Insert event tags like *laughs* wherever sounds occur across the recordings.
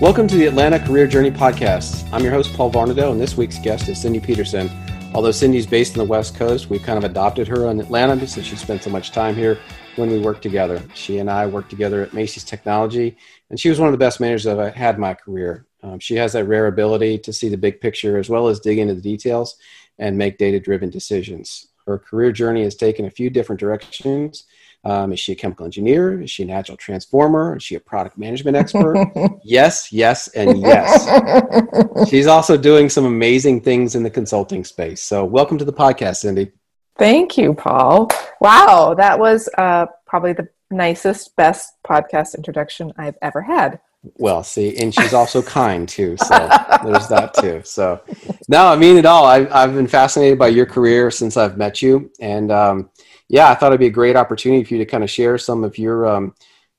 Welcome to the Atlanta Career Journey Podcast. I'm your host, Paul Varnado, and this week's guest is Cindy Peterson. Although Cindy's based on the West Coast, we've kind of adopted her in Atlanta because she spent so much time here when we worked together. She and I worked together at Macy's Technology, and she was one of the best managers I've had in my career. Um, she has that rare ability to see the big picture as well as dig into the details and make data driven decisions. Her career journey has taken a few different directions, um, is she a chemical engineer? Is she an agile transformer? Is she a product management expert? *laughs* yes, yes, and yes. *laughs* She's also doing some amazing things in the consulting space. So, welcome to the podcast, Cindy. Thank you, Paul. Wow, that was uh, probably the nicest, best podcast introduction I've ever had. Well, see, and she's also *laughs* kind too. So there's that too. So, no, I mean it all. I, I've been fascinated by your career since I've met you, and um, yeah, I thought it'd be a great opportunity for you to kind of share some of your um,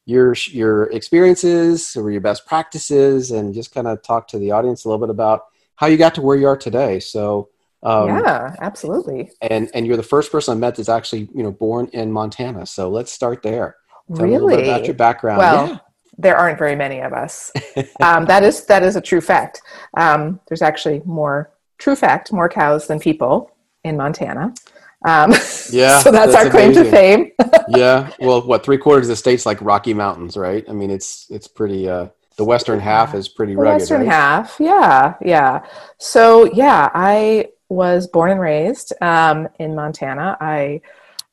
your your experiences or your best practices, and just kind of talk to the audience a little bit about how you got to where you are today. So. Um, yeah, absolutely. And and you're the first person I met that's actually you know born in Montana. So let's start there. Tell really? about your background. Well, yeah. there aren't very many of us. *laughs* um, that is that is a true fact. Um, there's actually more true fact, more cows than people in Montana. Um, *laughs* yeah. so that's, that's our claim to fame. *laughs* yeah. Well, what three quarters of the state's like Rocky Mountains, right? I mean, it's it's pretty. Uh, the western half is pretty rugged. the rugged. Western right? half, yeah, yeah. So yeah, I was born and raised um, in Montana. I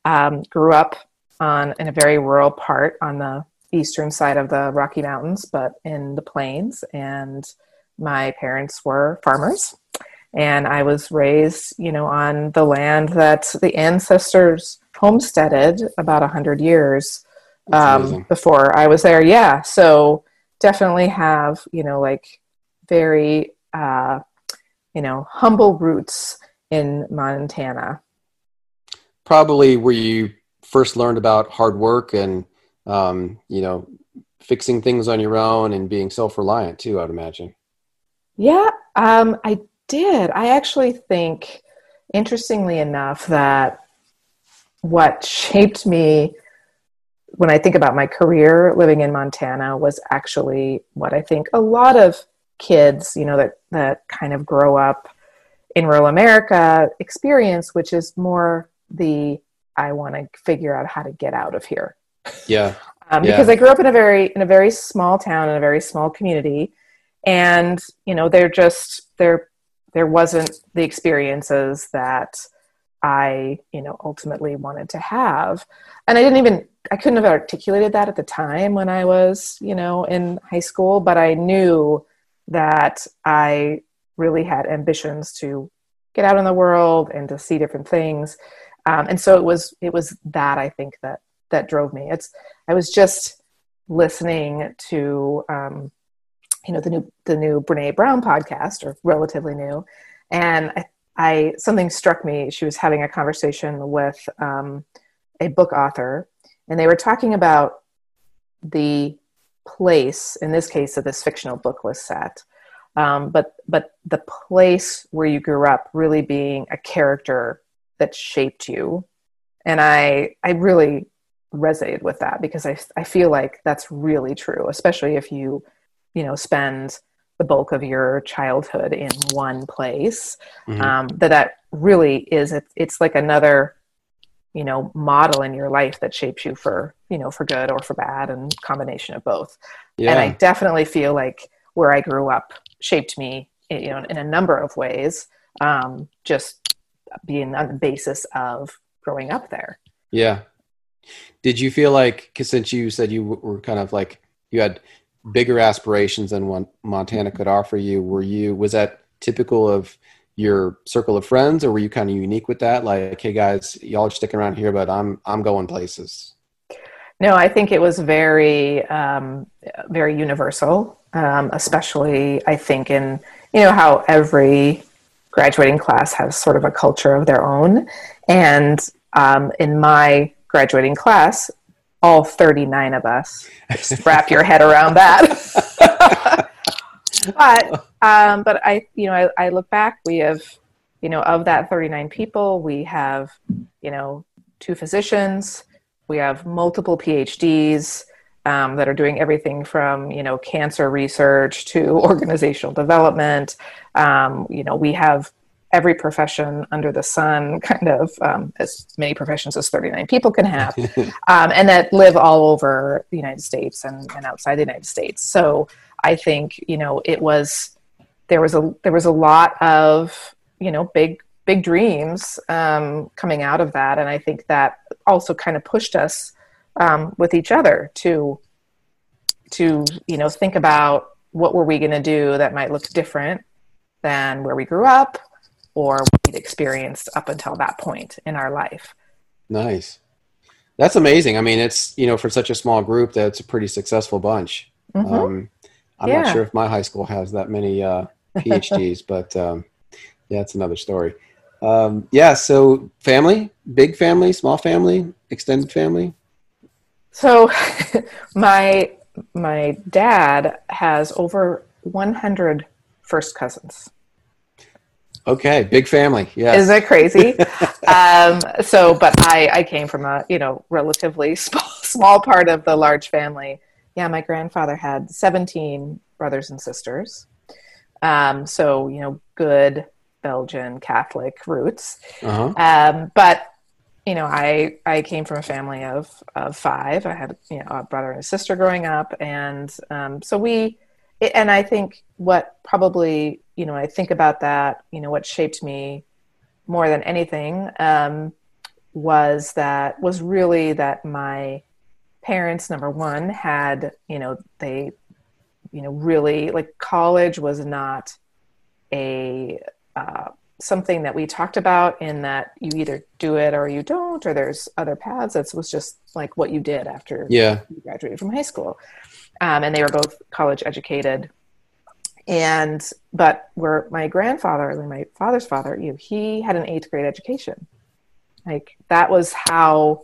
um, grew up on in a very rural part on the eastern side of the Rocky Mountains, but in the plains, and my parents were farmers and I was raised, you know, on the land that the ancestors homesteaded about a hundred years um, before I was there. Yeah, so definitely have you know like very uh, you know humble roots in Montana. Probably where you first learned about hard work and um, you know fixing things on your own and being self-reliant too. I'd imagine. Yeah, um, I did. I actually think, interestingly enough, that what shaped me when I think about my career living in Montana was actually what I think a lot of kids, you know, that, that kind of grow up in rural America experience, which is more the I want to figure out how to get out of here. Yeah. *laughs* um, yeah. Because I grew up in a very in a very small town in a very small community, and you know they're just they're there wasn't the experiences that I, you know, ultimately wanted to have. And I didn't even, I couldn't have articulated that at the time when I was, you know, in high school, but I knew that I really had ambitions to get out in the world and to see different things. Um, and so it was, it was that I think that, that drove me. It's, I was just listening to, um, you know the new the new Brene Brown podcast, or relatively new, and I, I something struck me. She was having a conversation with um, a book author, and they were talking about the place in this case that this fictional book was set, um, but but the place where you grew up really being a character that shaped you, and I I really resonated with that because I I feel like that's really true, especially if you you know spend the bulk of your childhood in one place mm-hmm. um, that that really is it, it's like another you know model in your life that shapes you for you know for good or for bad and combination of both yeah. and i definitely feel like where i grew up shaped me you know in a number of ways um, just being on the basis of growing up there yeah did you feel like because since you said you were kind of like you had bigger aspirations than what Montana could offer you. Were you was that typical of your circle of friends, or were you kind of unique with that? Like, hey guys, y'all are sticking around here, but I'm I'm going places. No, I think it was very um, very universal, um, especially I think in you know how every graduating class has sort of a culture of their own, and um, in my graduating class, all 39 of us. Just wrap your head around that. *laughs* but um, but I you know I, I look back. We have you know of that 39 people, we have you know two physicians, we have multiple PhDs. um, that are doing everything from you know cancer research to *laughs* organizational development. Um, you know, we have every profession under the sun, *laughs* kind of um, as many professions as 39 people can have, *laughs* um, and that live all over the United States and, and outside the United States. So I think you know it was there was a there was a lot of you know big big dreams um, coming out of that, and I think that also kind of pushed us um, with each other to to you know think about what were we going to do that might look different than where we grew up or what we'd experienced up until that point in our life. Nice. That's amazing. I mean, it's you know for such a small group, that's a pretty successful bunch. Mm-hmm. Um, I'm yeah. not sure if my high school has that many uh, PhDs, *laughs* but um, yeah, it's another story. Um, yeah. So, family, big family, small family, extended family. So, *laughs* my my dad has over 100 first cousins. Okay, big family. Yeah, is it crazy? *laughs* um, so, but I I came from a you know relatively *laughs* small small part of the large family. Yeah, my grandfather had 17 brothers and sisters. Um, so you know, good Belgian Catholic roots. Uh-huh. Um, but you know, I I came from a family of of five. I had you know a brother and a sister growing up, and um, so we. And I think what probably you know I think about that. You know, what shaped me more than anything um, was that was really that my parents number one had you know they you know really like college was not a uh, something that we talked about in that you either do it or you don't or there's other paths it was just like what you did after yeah. you graduated from high school um, and they were both college educated and but where my grandfather my father's father you know, he had an eighth grade education like that was how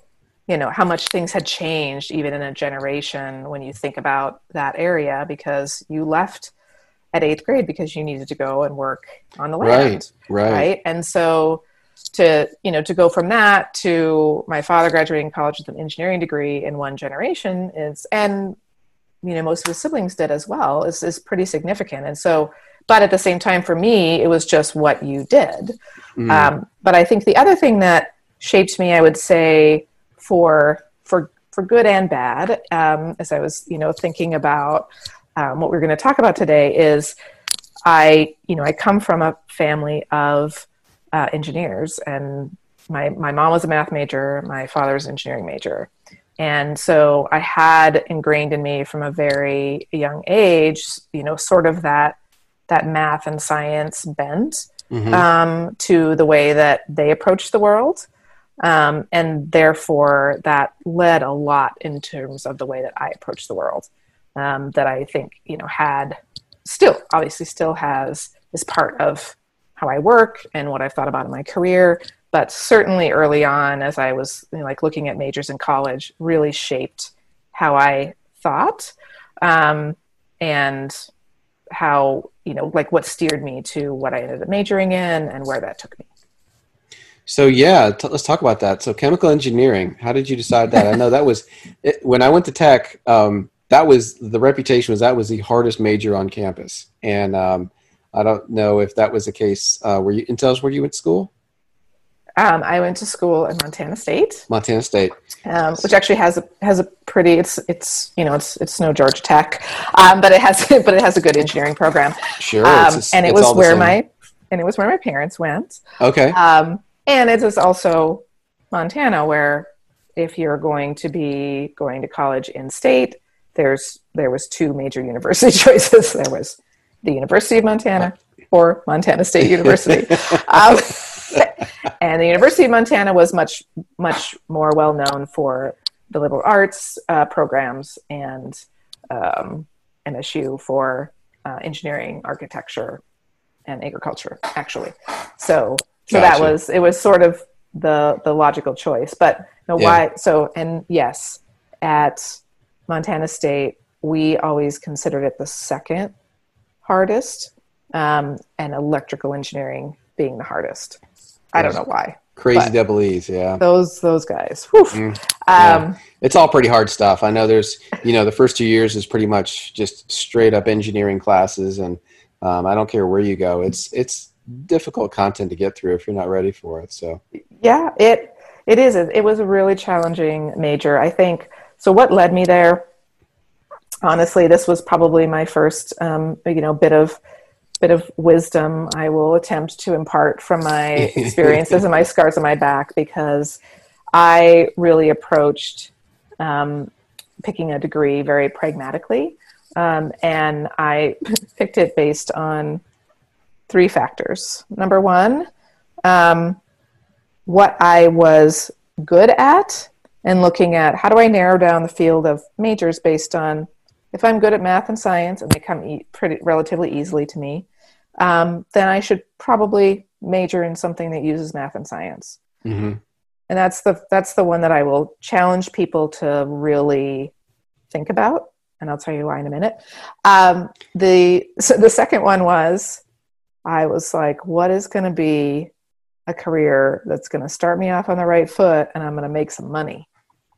you know how much things had changed even in a generation when you think about that area because you left at eighth grade because you needed to go and work on the land. Right. Right. right? And so to, you know, to go from that to my father graduating college with an engineering degree in one generation is, and, you know, most of his siblings did as well, is, is pretty significant. And so, but at the same time, for me, it was just what you did. Mm. Um, but I think the other thing that shaped me, I would say, for for for good and bad, um, as I was, you know, thinking about um, what we're going to talk about today is I, you know, I come from a family of uh, engineers, and my my mom was a math major, my father was an engineering major, and so I had ingrained in me from a very young age, you know, sort of that that math and science bent mm-hmm. um, to the way that they approach the world. Um, and therefore, that led a lot in terms of the way that I approach the world um, that I think you know had still obviously still has is part of how I work and what I've thought about in my career. But certainly early on, as I was you know, like looking at majors in college, really shaped how I thought um, and how you know like what steered me to what I ended up majoring in and where that took me. So yeah, t- let's talk about that. So chemical engineering. How did you decide that? I know that was *laughs* it, when I went to tech. Um, that was the reputation was that was the hardest major on campus, and um, I don't know if that was the case. Uh, were you? And tell us where you went to school. Um, I went to school at Montana State. Montana State, um, which actually has a has a pretty. It's it's you know it's it's no Georgia Tech, um, but it has *laughs* but it has a good engineering program. Sure, um, and it was where my and it was where my parents went. Okay. Um, and it is also Montana, where if you're going to be going to college in state, there's there was two major university *laughs* choices. There was the University of Montana or Montana State University. *laughs* and the University of Montana was much much more well known for the liberal arts uh, programs and um, MSU for uh, engineering, architecture, and agriculture. Actually, so so gotcha. that was it was sort of the the logical choice. But no, yeah. why? So and yes, at Montana State, we always considered it the second hardest, um, and electrical engineering being the hardest. I don't know why. Crazy double E's, yeah. Those those guys. Mm, yeah. Um, It's all pretty hard stuff. I know there's, you know, the first two years is pretty much just straight up engineering classes, and um, I don't care where you go. It's it's difficult content to get through if you're not ready for it. So Yeah, it it is. It was a really challenging major. I think. So what led me there? Honestly, this was probably my first, um, you know, bit of bit of wisdom I will attempt to impart from my *laughs* experiences and my scars on my back because I really approached um, picking a degree very pragmatically, um, and I *laughs* picked it based on three factors. Number one. Um, what I was good at and looking at how do I narrow down the field of majors based on if I'm good at math and science and they come e- pretty relatively easily to me, um, then I should probably major in something that uses math and science. mhm. And that's the that's the one that I will challenge people to really think about, and I'll tell you why in a minute. Um, the so the second one was I was like, what is going to be a career that's going to start me off on the right foot, and I'm going to make some money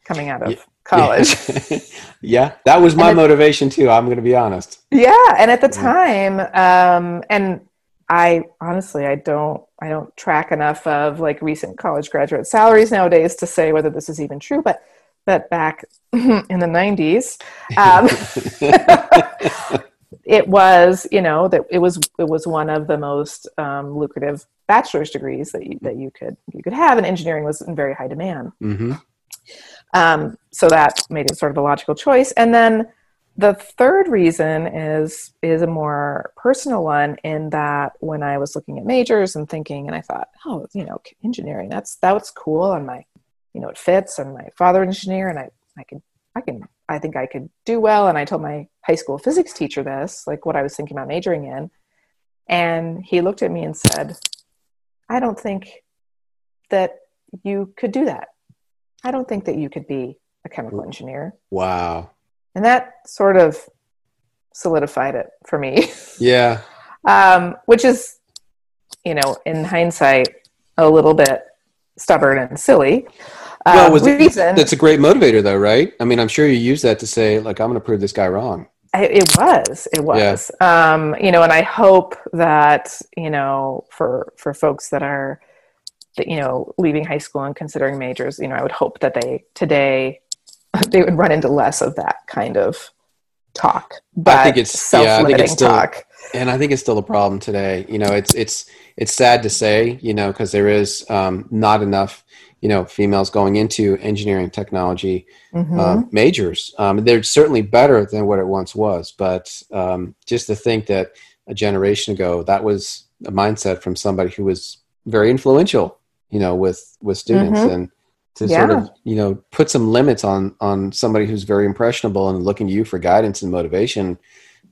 coming out of Yeah. College. *laughs* yeah, that was my motivation too. I'm going to be honest. Yeah, and at the Yeah. time, um, and I honestly, I don't, I don't track enough of like recent college graduate salaries nowadays to say whether this is even true. But, but back *laughs* in the '90s, um, *laughs* it was, you know, that it was, it was one of the most um, lucrative bachelor's degrees that you, that you could you could have, and engineering was in very high demand. hmm Um, so that made it sort of a logical choice. And then the third reason is is a more personal one in that when I was looking at majors and thinking, and I thought, oh, you know, engineering that's that's cool, and my, you know, it fits, and my father engineer, and I I can I can I think I could do well. And I told my high school physics teacher this, like what I was thinking about majoring in, and he looked at me and said, I don't think that you could do that. I don't think that you could be a chemical engineer. Wow. And that sort of solidified it for me, *laughs* Yeah. um, which is, you know, in hindsight, a little bit stubborn and silly. Well, Um, was reason That's a great motivator, though, right? I mean, I'm sure you use that to say, like, I'm going to prove this guy wrong. I, it was, it was, um, you know, and I hope that you know, for for folks that are, that, you know, leaving high school and considering majors, you know, I would hope that they today *laughs* they would run into less of that kind of talk. But i think it's- yeah, I think it's still- talk. and I think it's still a problem today. You know, it's it's it's sad to say, you know, because there is um, not enough, you know, females going into engineering technology Mhm. uh, majors. Um, they're certainly better than what it once was, but um, just to think that a generation ago that was a mindset from somebody who was very influential, you know, with with students Mhm. and. To sort of, you know, put some limits on on somebody who's very impressionable and looking to you for guidance and motivation,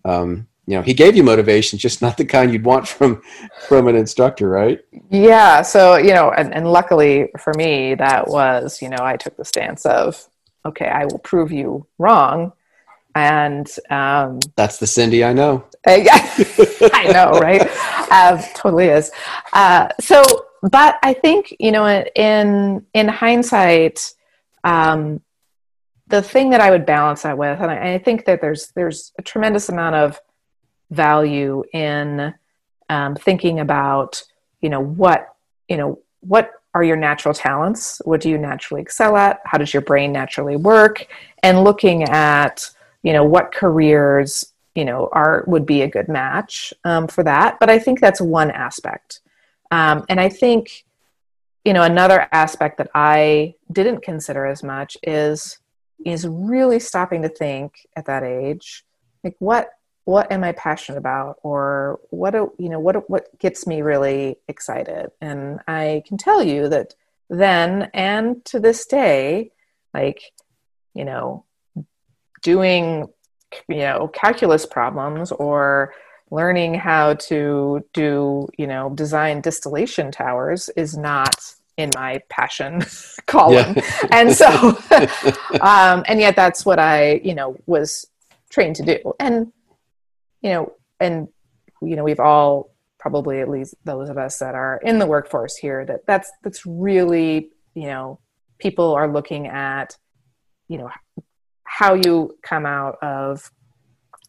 um, you know, he gave you motivation, just not the kind you'd want from from an instructor, right? Yeah. So, you know, and, and luckily for me, that was, you know, I took the stance of, okay, I will prove you wrong. And um, That's the Cindy I know. I, *laughs* I know, right? Uh, totally is. Uh, so, but I think, you know, in, in hindsight, um, the thing that I would balance that with, and I, I think that there's, there's a tremendous amount of value in um, thinking about, you know, what, you know, what are your natural talents? What do you naturally excel at? How does your brain naturally work? And looking at, you know, what careers, you know, are would be a good match um, for that. But I think that's one aspect. Um, and I think, you know, another aspect that I didn't consider as much is is really stopping to think at that age, like what what am I passionate about, or what do, you know what what gets me really excited. And I can tell you that then and to this day, like you know, doing you know calculus problems or learning how to do you know design distillation towers is not in my passion *laughs* column. *laughs* And so *laughs* um, and yet that's what i you know was trained to do. And you know and you know we've all probably at least those of us that are in the workforce here that that's that's really you know people are looking at you know how you come out of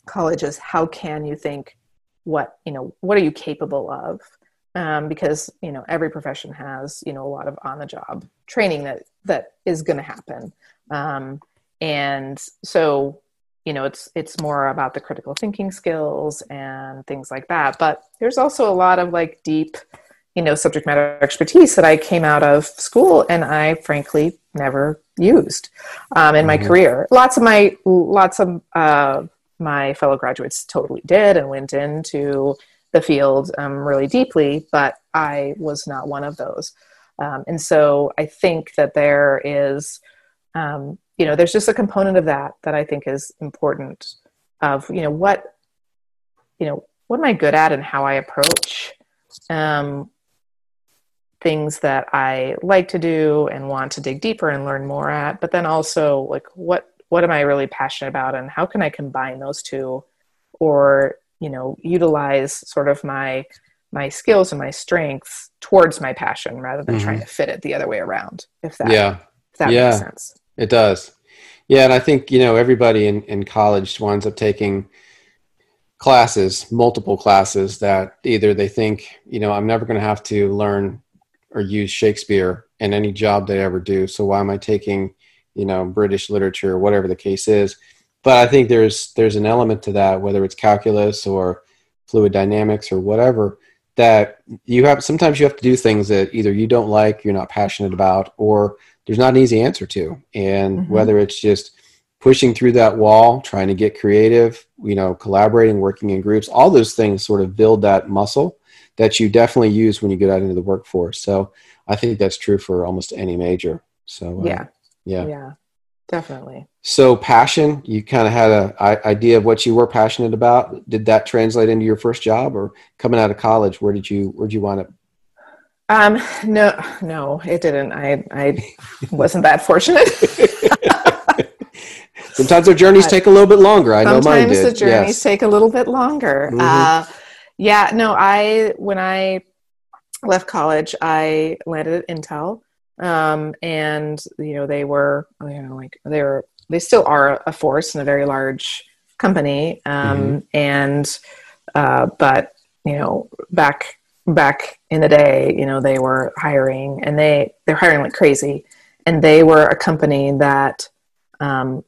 colleges how can you think what you know what are you capable of? Um, because you know every profession has you know a lot of on the job training that that is going to happen. Um, and so you know it's it's more about the critical thinking skills and things like that. But there's also a lot of like deep you know subject matter expertise that i came out of school and i frankly never used um, in my mm-hmm. career lots of my lots of uh, my fellow graduates totally did and went into the field um, really deeply but i was not one of those um, and so i think that there is um, you know there's just a component of that that i think is important of you know what you know what am i good at and how i approach um, things that i like to do and want to dig deeper and learn more at but then also like what what am i really passionate about and how can i combine those two or you know utilize sort of my my skills and my strengths towards my passion rather than mm-hmm. trying to fit it the other way around if that yeah if that yeah. makes sense it does. Yeah, and I think, you know, everybody in, in college winds up taking classes, multiple classes that either they think, you know, I'm never going to have to learn or use Shakespeare in any job they ever do. So why am I taking, you know, British literature or whatever the case is? But I think there's there's an element to that, whether it's calculus or fluid dynamics or whatever, that you have sometimes you have to do things that either you don't like, you're not passionate about, or there's not an easy answer to. And mm-hmm. whether it's just pushing through that wall, trying to get creative, you know, collaborating, working in groups, all those things sort of build that muscle that you definitely use when you get out into the workforce. So I think that's true for almost any major. So uh, yeah, yeah, yeah, definitely. So passion, you kind of had a idea of what you were passionate about. Did that translate into your first job, or coming out of college? Where did you where did you wind up um, no, no, it didn't. I, I wasn't that fortunate. *laughs* Sometimes their journeys take a little bit longer. I know mine did. Sometimes the journeys yes. take a little bit longer. Mm-hmm. Uh, yeah, no, I when I left college, I landed at Intel, um, and you know they were, you know, like they were, they still are a force in a very large company, um, mm-hmm. and uh, but you know back back in the day, you know, they were hiring and they they're hiring like crazy, and they were a company that, um,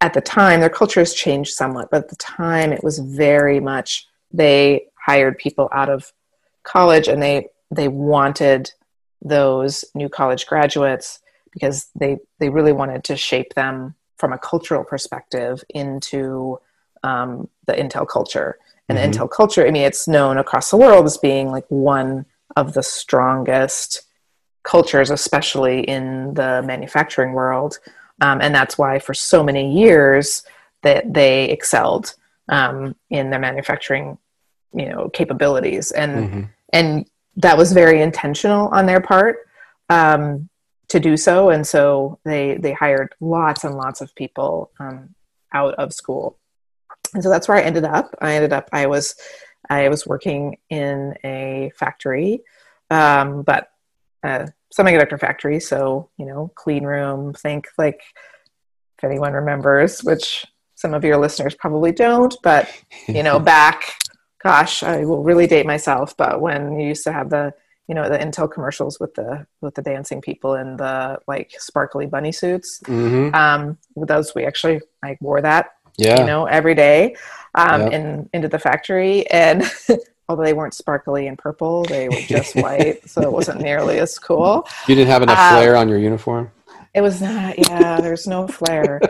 at the time, their culture has changed somewhat, but at the time, it was very much they hired people out of college and they they wanted those new college graduates because they they really wanted to shape them from a cultural perspective into um, the Intel culture and mm-hmm. Intel culture. I mean, it's known across the world as being like one of the strongest cultures, especially in the manufacturing world. Um, and that's why for so many years that they excelled um, in their manufacturing, you know, capabilities. And, mm-hmm. and that was very intentional on their part um, to do so. And so they, they hired lots and lots of people um, out of school and so that's where I ended up. I ended up I was I was working in a factory, um, but a semiconductor factory. So you know, clean room. Think like if anyone remembers, which some of your listeners probably don't, but you know, *laughs* back, gosh, I will really date myself. But when you used to have the you know the Intel commercials with the with the dancing people in the like sparkly bunny suits. Mm-hmm. Um, those, we actually I wore that yeah. you know, every day um, yep. in, into the factory. And *laughs* although they weren't sparkly and purple, they were just *laughs* white. So it wasn't nearly as cool. You didn't have enough um, flair on your uniform? It was not, yeah, there's no flair.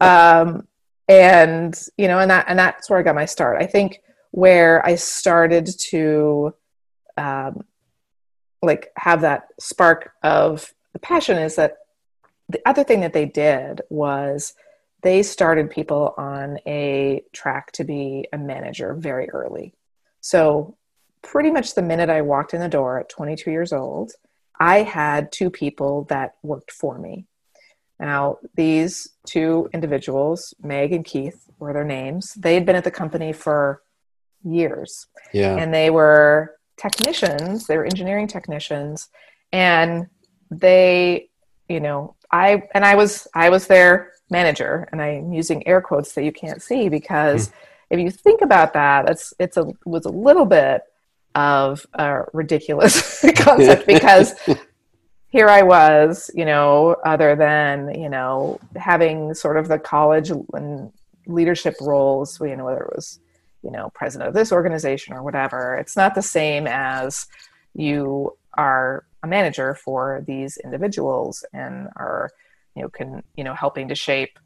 Um, and, you know, and that, and that's where I got my start. I think where I started to, um, like have that spark of the passion is that the other thing that they did was they started people on a track to be a manager very early. So, pretty much the minute I walked in the door at 22 years old, I had two people that worked for me. Now, these two individuals, Meg and Keith, were their names. They had been at the company for years. Yeah. And they were technicians, they were engineering technicians, and they, you know, I and I was I was their manager, and I'm using air quotes that you can't see because mm. if you think about that, it's it's a was a little bit of a ridiculous *laughs* concept *laughs* because here I was, you know, other than, you know, having sort of the college and leadership roles, you know, whether it was, you know, president of this organization or whatever, it's not the same as you are a manager for these individuals and are, you know, can, you know, helping to shape,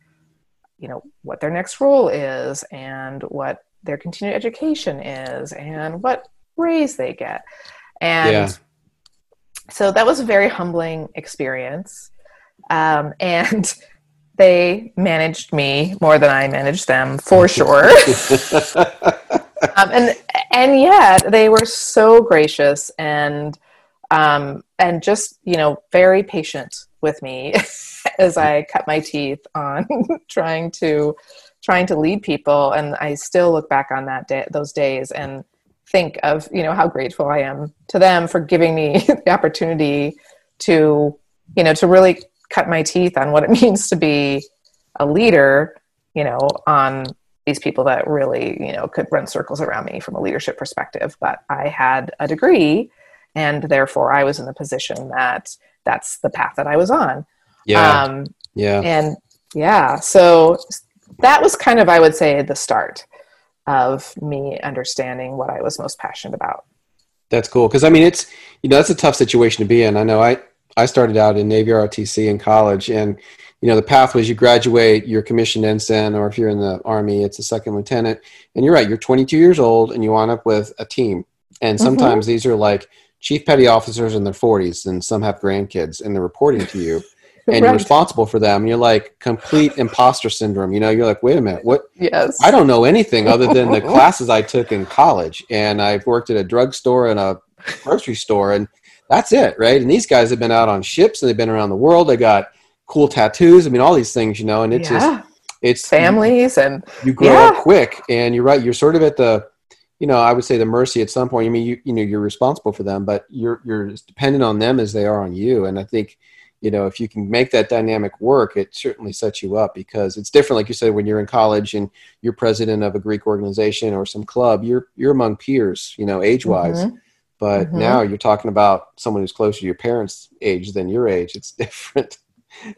you know, what their next role is and what their continued education is and what raise they get. And yeah so that was a very humbling experience. Um, and *laughs* they managed me more than I managed them for *laughs* sure. um, and and yet they were so gracious and um, and just you know very patient with me *laughs* as I cut my teeth on trying to trying to lead people. And I still look back on that day, those days and think of you know how grateful I am to them for giving me *laughs* the opportunity to you know to really cut my teeth on what it *laughs* means to be a leader you know on these people that really you know could run circles around me from a leadership perspective. But i had a degree and therefore i was in the position that that's the path that i was on. Yeah. Um, yeah. and yeah so that was kind of i would say the start of me understanding what I was most passionate about. That's cool because I mean it's you know that's a tough situation to be in. I know I I started out in Navy ROTC in college, and you know the path was you graduate, you're commissioned ensign, or if you're in the army, it's a second lieutenant. And you're right, you're 22 years old, and you wind up with a team. And mm-hmm. sometimes mm-hmm. these are like chief petty officers in their 40s, and some have grandkids, and they're reporting to you *laughs* and you're responsible for them. You're like complete imposter syndrome. You know, you're like, wait a minute, what? Yes. I don't know anything other than the *laughs* classes I took in college, and I've worked at a drugstore and a grocery store, and that's it, right? And these guys have been out on ships and they've been around the world. They got cool tattoos. I mean, all these things, you know, and it's yeah. just it's families and you grow yeah. up quick, and you're right. You're sort of at the you know, I would say the mercy at some point. I mean, you you know, you're responsible for them, but you're you're as dependent on them as they are on you. And I think you know if you can make that dynamic work it certainly sets you up because it's different like you said when you're in college and you're president of a greek organization or some club you're you're among peers you know age wise mm-hmm. but mm-hmm. now you're talking about someone who's closer to your parents age than your age. It's *laughs* different.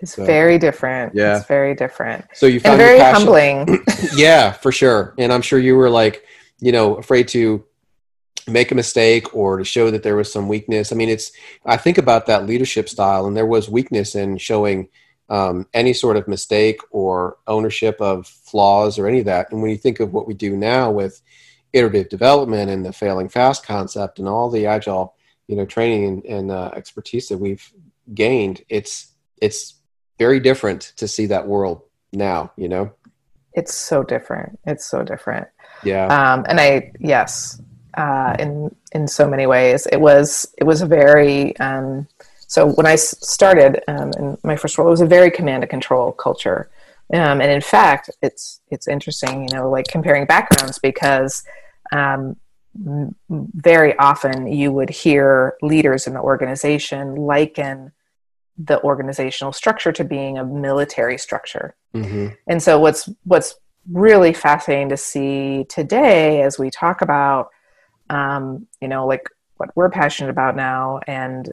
It's so, very different. yeah. It's very different. So you found and very humbling. *clears throat* Yeah for sure. And i'm sure you were like you know afraid to make a mistake or to show that there was some weakness. I mean, it's I think about that leadership style, and there was weakness in showing um, any sort of mistake or ownership of flaws or any of that. And when you think of what we do now with iterative development and the failing fast concept and all the agile, you know, training and, and uh, expertise that we've gained, it's it's very different to see that world now. You know, it's so different. It's so different. Yeah. Um, and I yes, uh, in in so many ways. It was it was a very um, so when I started um, in my first role, it was a very command and control culture. Um, and in fact, it's it's interesting, you know, like comparing backgrounds because um, very often you would hear leaders in the organization liken the organizational structure to being a military structure. Mm-hmm. And so what's what's really fascinating to see today as we talk about um, you know, like what we're passionate about now, and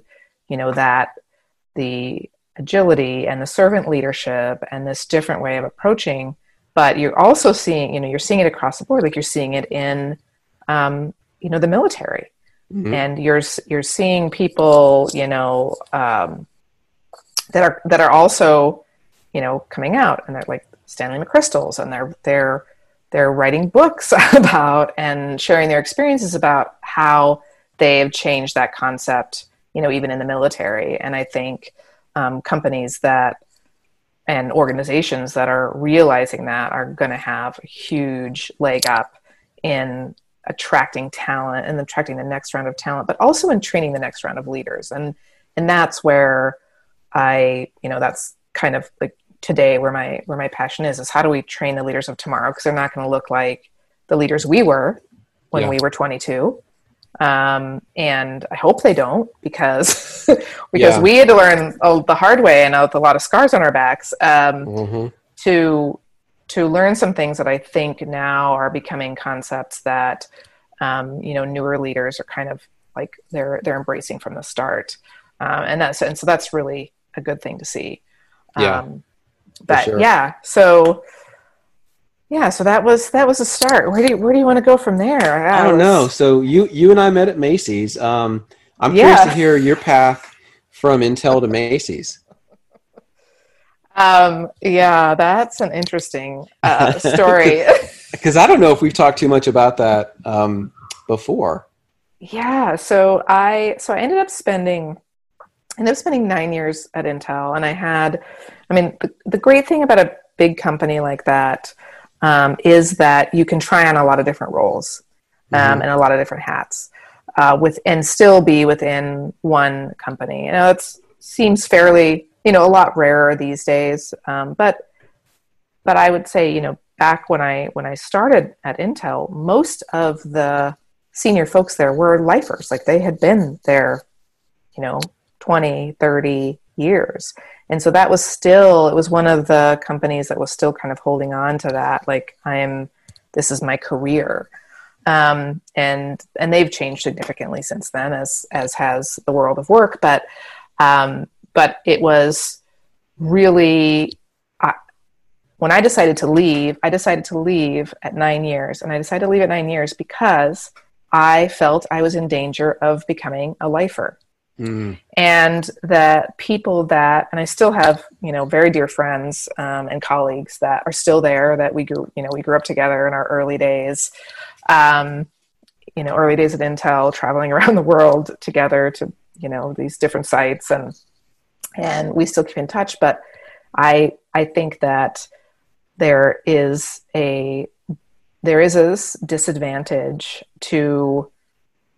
you know that the agility and the servant leadership and this different way of approaching. But you're also seeing, you know, you're seeing it across the board. Like you're seeing it in, um, you know, the military, mm-hmm. and you're you're seeing people, you know, um, that are that are also, you know, coming out, and they're like Stanley McChrystals, and they're they're they're writing books *laughs* about and sharing their experiences about how they've changed that concept you know even in the military. And i think um, companies that and organizations that are realizing that are going to have a huge leg up in attracting talent and attracting the next round of talent but also in training the next round of leaders. And and that's where i you know that's kind of like today where my where my passion is is how do we train the leaders of tomorrow because they're not going to look like the leaders we were when Yeah. we were 22. Um, and I hope they don't because *laughs* because Yeah. we had to learn oh, the hard way and with a lot of scars on our backs um, Mhm. to to learn some things that I think now are becoming concepts that um, you know newer leaders are kind of like they're they're embracing from the start, um, and that's and so that's really a good thing to see. Yeah, Um, but sure. yeah, so yeah, so that was that was a start. Where do you, where do you want to go from there? I don't was- know. So you you and I met at Macy's. Um, I'm Yeah. curious to hear your path from Intel to Macy's. Um, yeah, that's an interesting uh, *laughs* story. *laughs* Because I don't know if we've talked too much about that um, before. Yeah, so I so I ended up spending I ended up spending nine years at Intel, and I had, I mean, the, the great thing about a big company like that um, is that you can try on a lot of different roles um, Mhm. and a lot of different hats uh, with and still be within one company. You know, it seems fairly you know a lot rarer these days, um, but but I would say you know back when I when I started at Intel, most of the senior folks there were lifers like they had been there you know 20 30 years and so that was still it was one of the companies that was still kind of holding on to that like i am this is my career um, and and they've changed significantly since then as as has the world of work but um, but it was really I, when i decided to leave i decided to leave at nine years and i decided to leave at nine years because I felt I was in danger of becoming a lifer. Mm. And that people that, and I still have, you know, very dear friends um, and colleagues that are still there that we grew, you know, we grew up together in our early days, um, you know, early days at Intel, traveling *laughs* around the world together to, you know, these different sites and, and we still keep in touch. But I, I think that there is a there is a disadvantage to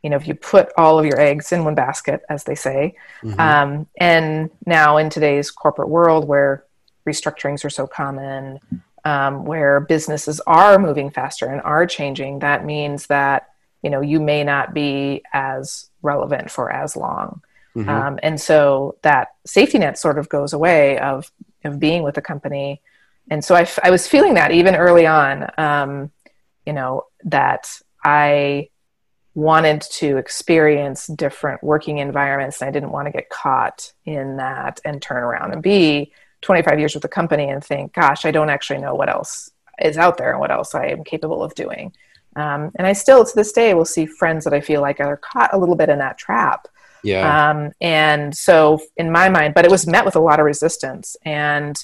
you know if you put all of your eggs in one basket as they say Mhm. um, and now in today's corporate world where restructurings are so common um, where businesses are moving faster and are changing that means that you know you may not be as relevant for as long Mhm. um, and so that safety net sort of goes away of, of being with a company. And so I, f- I was feeling that even early on, um, you know, that I wanted to experience different working environments and I didn't want to get caught in that and turn around and be 25 years with the company and think, gosh, I don't actually know what else is out there and what else I am capable of doing. Um, and I still, to this day, will see friends that I feel like are caught a little bit in that trap. yeah. Um, and so, in my mind, but it was met with a lot of resistance. And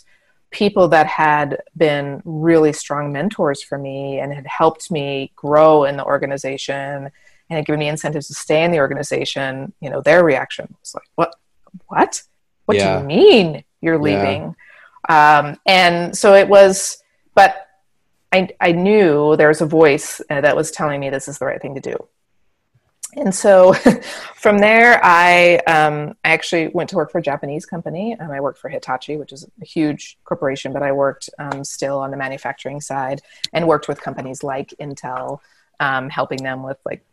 people that had been really strong mentors for me and had helped me grow in the organization and had given me incentives to stay in the organization, you know, their reaction was like, "What? What? What Yeah. do you mean you're Yeah. leaving?" Um, and so it was, but I, I knew there was a voice uh, that was telling me this is the right thing to do. And so *laughs* from there, I, um, I actually went to work for a Japanese company. and I worked for Hitachi, which is a huge corporation, but I worked um, still on the manufacturing side and worked with companies like Intel, um, helping them with like,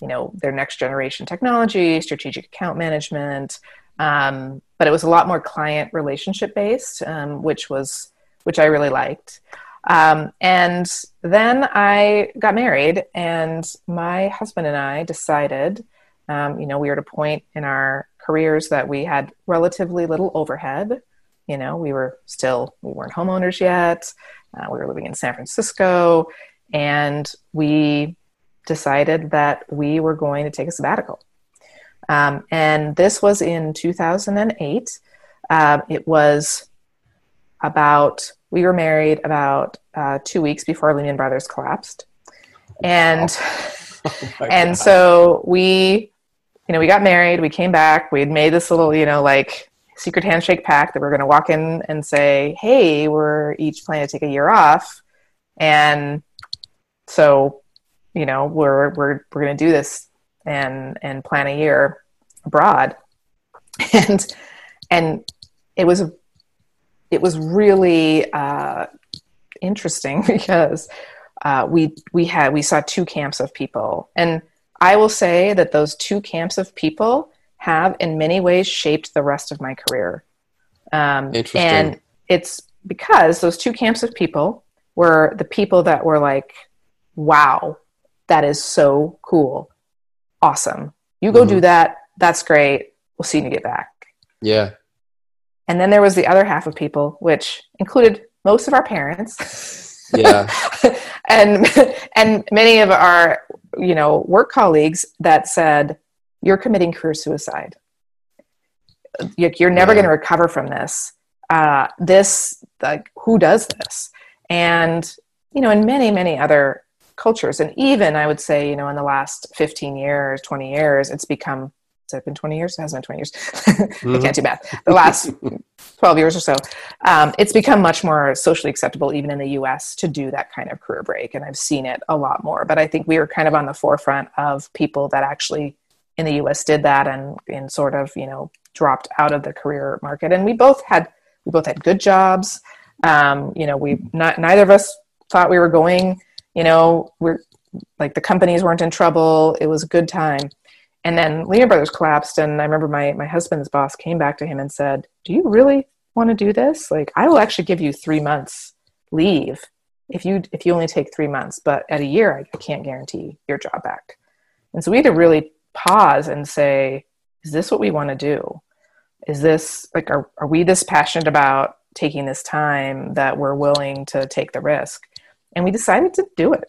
you know, their next generation technology, strategic account management. Um, but it was a lot more client relationship based, um, which was, which I really liked. Um, and then I got married, and my husband and I decided, um, you know, we were at a point in our careers that we had relatively little overhead. You know, we were still, we weren't homeowners yet. Uh, we were living in San Francisco, and we decided that we were going to take a sabbatical. Um, and this was in 2008. Um, it was about we were married about uh, two weeks before Lehman Brothers collapsed, and *laughs* Oh and God. so we, you know, we got married. We came back. We had made this little, you know, like secret handshake pact that we're going to walk in and say, "Hey, we're each planning to take a year off," and so, you know, we're we're we're going to do this and and plan a year abroad, *laughs* and and it was it was really uh, interesting *laughs* because uh, we we had we saw two camps of people, and I will say that those two camps of people have, in many ways, shaped the rest of my career. Um, Interesting. And it's because those two camps of people were the people that were like, "Wow, that is so cool, awesome! You go Mhm. do that. That's great. We'll see you when you get back." Yeah. And then there was the other half of people, which included most of our parents. *laughs* Yeah. *laughs* and and many of our you know work colleagues that said you're committing career suicide you're you're never Yeah. going to recover from this uh, this like who does this and you know in many many other cultures. And even i would say you know in the last 15 years 20 years it's become has it been 20 years? It hasn't been 20 years. *laughs* I Mhm. can't do math. The last *laughs* 12 years or so um, it's become much more socially acceptable even in the us to do that kind of career break. And i've seen it a lot more. But i think we were kind of on the forefront of people that actually in the us did that and, and sort of you know dropped out of the career market. And we both had we both had good jobs. Um, you know we not neither of us thought we were going you know we're like the companies weren't in trouble it was a good time and then Lehman Brothers collapsed, and I remember my my husband's boss came back to him and said, "Do you really want to do this? Like, I will actually give you three months leave if you if you only take three months, but at a year, I, I can't guarantee your job back." And so we had to really pause and say, "Is this what we want to do? Is this like are are we this passionate about taking this time that we're willing to take the risk?" And we decided to do it.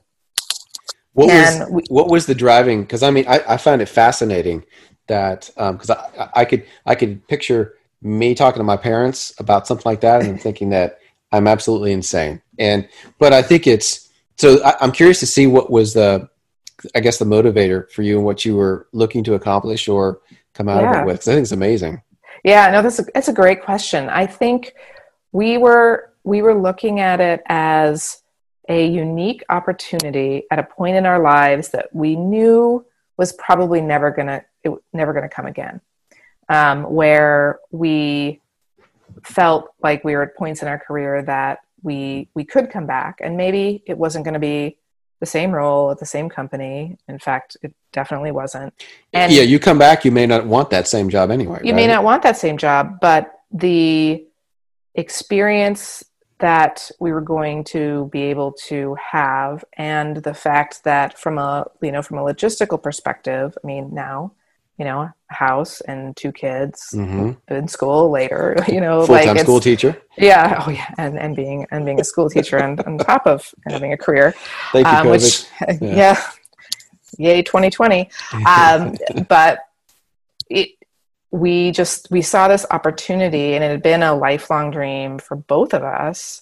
What And was we- what was the driving? Because I mean, I, I found it fascinating that um, because I, I I could I could picture me talking to my parents about something like that and thinking that I'm absolutely insane. And but I think it's so I, I'm curious to see what was the I guess the motivator for you and what you were looking to accomplish or come out of it with. I think it's amazing. Yeah, no, that's a, that's a great question. I think we were we were looking at it as a unique opportunity at a point in our lives that we knew was probably never gonna it, never gonna come again, um, where we felt like we were at points in our career that we we could come back, and maybe it wasn't going to be the same role at the same company. In fact, it definitely wasn't. And yeah, you come back, you may not want that same job anyway. you right? may not want that same job but the experience that we were going to be able to have and the fact that from a you know from a logistical perspective i mean now you know a house and two kids Mhm. in school later *laughs* you know Full-time like school teacher. yeah oh yeah and, and being and being a school teacher and on top of *laughs* having a career Thank you, um, which *laughs* Yeah. yeah. yay 2020 um, but it, we just we saw this opportunity and it had been a lifelong dream for both of us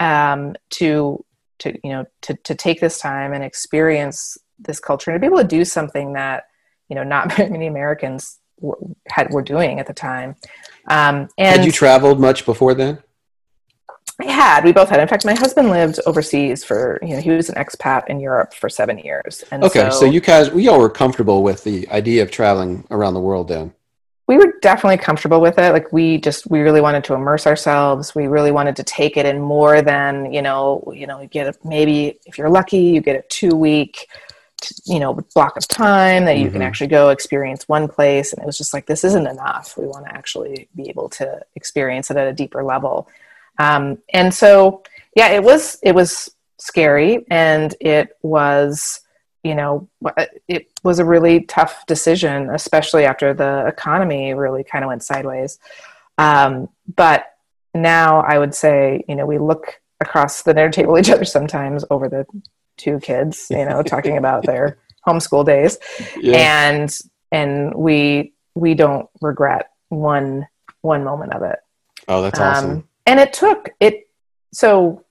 um, to to you know to, to take this time and experience this culture and to be able to do something that you know not very *laughs* many americans were, had were doing at the time um, and Had you traveled much before then? I had. We both had. In fact, my husband lived overseas for, you know, he was an expat in Europe for seven years. And Okay, so, you guys, we all were comfortable with the idea of traveling around the world then. We were definitely comfortable with it. Like we just, we really wanted to immerse ourselves. We really wanted to take it in more than, you know, you know, you get a, maybe if you're lucky, you get a two week, you know, block of time that you can Mhm. actually go experience one place. And it was just like, this isn't enough. We want to actually be able to experience it at a deeper level. Um, and so, yeah, it was, it was scary and it was, you know, it was a really tough decision, especially after the economy really kind of went sideways. Um, but now I would say, you know, we look across the dinner table each other sometimes over the two kids, you know, talking about their *laughs* homeschool days, and and we we don't regret one one moment of it. oh, that's awesome. Um, and it took it. So,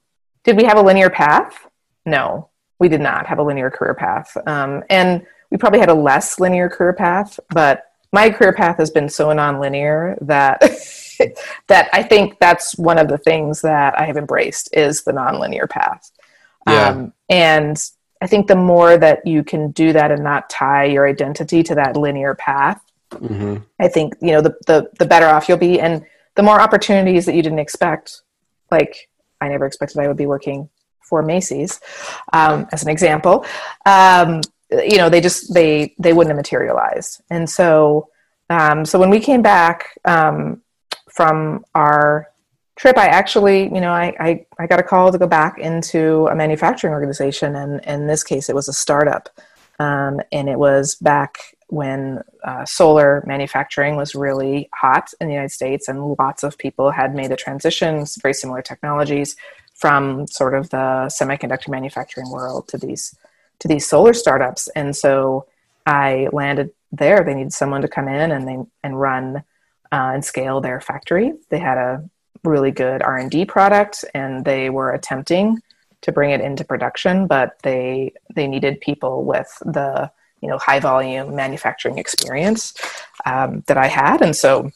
did we have a linear path? No, we did not have a linear career path. Um, and we probably had a less linear career path, but my career path has been so non-linear that *laughs* that I think that's one of the things that I have embraced is the non-linear path. Yeah. Um, and I think the more that you can do that and not tie your identity to that linear path, hmm I think you know the, the the better off you'll be, and the more opportunities that you didn't expect. Like I never expected I would be working for Macy's, um, as an example, um, you know, they just they they wouldn't have materialized. And so, um, so when we came back um, from our trip, I actually, you know, I, I, I got a call to go back into a manufacturing organization, and in this case, it was a startup, um, and it was back when uh, solar manufacturing was really hot in the United States, and lots of people had made the transitions, very similar technologies, from sort of the semiconductor manufacturing world to these to these solar startups. And so I landed there. They needed someone to come in and they and run uh, and scale their factory. They had a really good r&d product and they were attempting to bring it into production but they they needed people with the you know high volume manufacturing experience um, that i had and so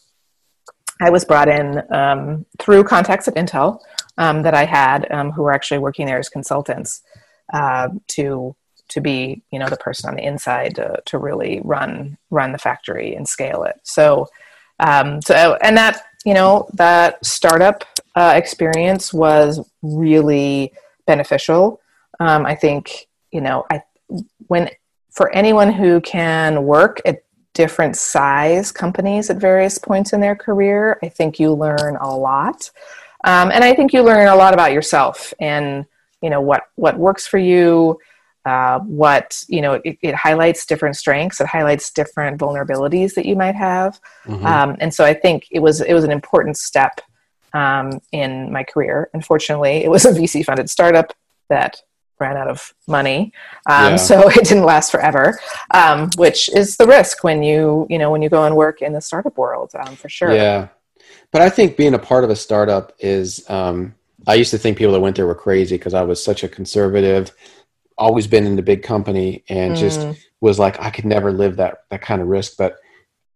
i was brought in um, through contacts at intel um, that i had um, who were actually working there as consultants uh, to to be you know the person on the inside to, to really run run the factory and scale it. So um, so and that you know that startup uh, experience was really beneficial. Um, i think you know i when for anyone who can work at different size companies at various points in their career i think you learn a lot um, and i think you learn a lot about yourself and you know what what works for you uh, what you know it, it, highlights different strengths it highlights different vulnerabilities that you might have. Mm-hmm. um, and so i think it was it was an important step um, in my career. Unfortunately it was a vc funded startup that ran out of money. Um, yeah. so it didn't last forever um, which is the risk when you you know when you go and work in the startup world um, for sure. Yeah but i think being a part of a startup is um, i used to think people that went there were crazy because i was such a conservative always been in the big company and mm. just was like I could never live that that kind of risk. But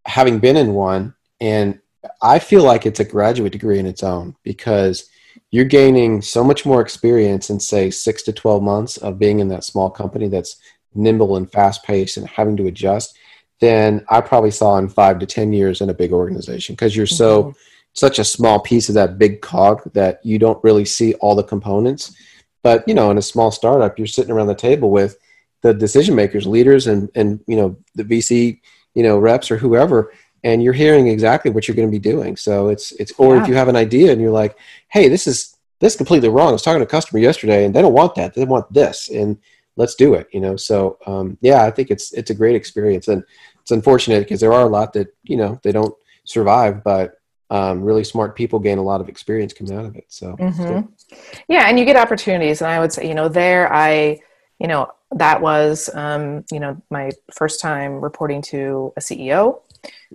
having been in one, and I feel like it's a graduate degree in its own because you're gaining so much more experience in say six to twelve months of being in that small company that's nimble and fast paced and having to adjust than I probably saw in five to ten years in a big organization because you're so mm-hmm. Such a small piece of that big cog that you don't really see all the components but you know, in a small startup, you're sitting around the table with the decision makers, leaders, and and you know the VC, you know, reps or whoever, and you're hearing exactly what you're going to be doing. So it's it's or yeah. if you have an idea and you're like, hey, this is this is completely wrong. I was talking to a customer yesterday, and they don't want that. They want this, and let's do it. You know, so um, yeah, I think it's it's a great experience, and it's unfortunate because there are a lot that you know they don't survive, but um, really smart people gain a lot of experience coming out of it. So, mm-hmm. yeah, and you get opportunities. And I would say, you know, there I, you know, that was, um, you know, my first time reporting to a CEO.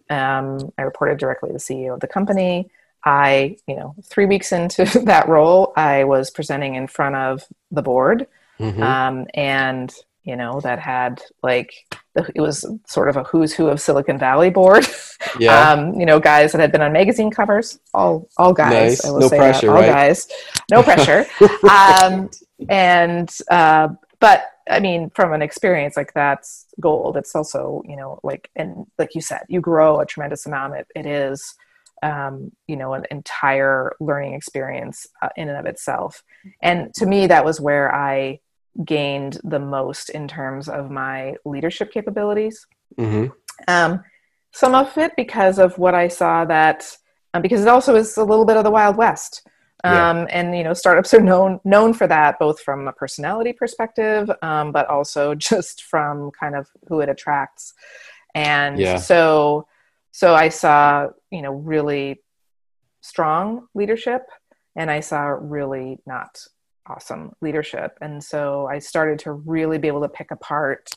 Um, I reported directly to the CEO of the company. I, you know, three weeks into *laughs* that role, I was presenting in front of the board. Mm-hmm. Um, and you know, that had like it was sort of a who's who of Silicon Valley board. *laughs* Yeah. um, you know, guys that had been on magazine covers, all all guys. Nice. I will no say pressure, that, all right? guys, no *laughs* pressure. um, and uh, but I mean, from an experience like that's gold. It's also you know like and like you said, you grow a tremendous amount. It, it is. Um, you know, an entire learning experience uh, in and of itself. And to me, that was where I gained the most in terms of my leadership capabilities. Mm-hmm. Um, some of it because of what I saw that, um, because it also is a little bit of the Wild West. Um, yeah. And you know, startups are known known for that, both from a personality perspective, um, but also *laughs* just from kind of who it attracts. And yeah. so, so I saw you know really strong leadership, and I saw really not awesome leadership. And so I started to really be able to pick apart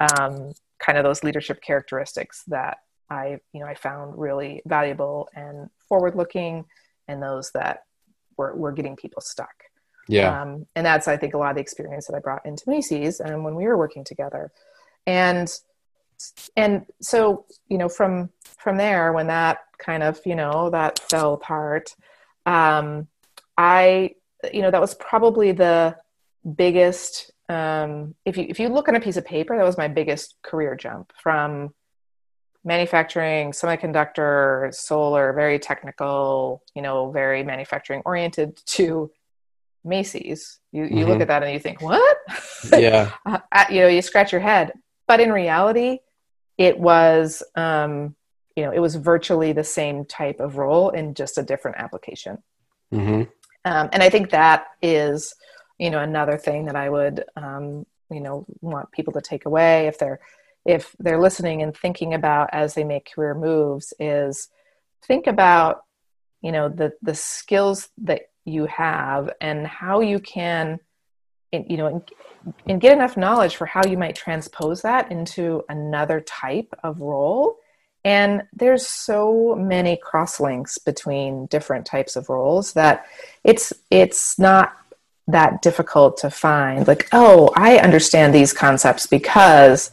um, kind of those leadership characteristics that I, you know, I found really valuable and forward looking and those that were, were getting people stuck. Yeah. Um, and that's, I think, a lot of the experience that I brought into Macy's and when we were working together. And, and so, you know, from, from there, when that kind of, you know, that fell apart, um, I you know that was probably the biggest um, if you if you look on a piece of paper that was my biggest career jump from manufacturing semiconductor solar very technical you know very manufacturing oriented *laughs* to Macy's. You you mm-hmm. look at that and you think, what? *laughs* Yeah. Uh, you know, you scratch your head. But in reality, it was um, you know it was virtually the same type of role in just a different application. Mm-hmm. Um, and I think that is you know another thing that I would um, you know want people to take away if they're if they're listening and thinking about as they make career moves is think about you know the the skills that you have and how you can you know and, get enough knowledge for how you might transpose that into another type of role and there's so many cross links between different types of roles that it's it's not that difficult to find like oh i understand these concepts because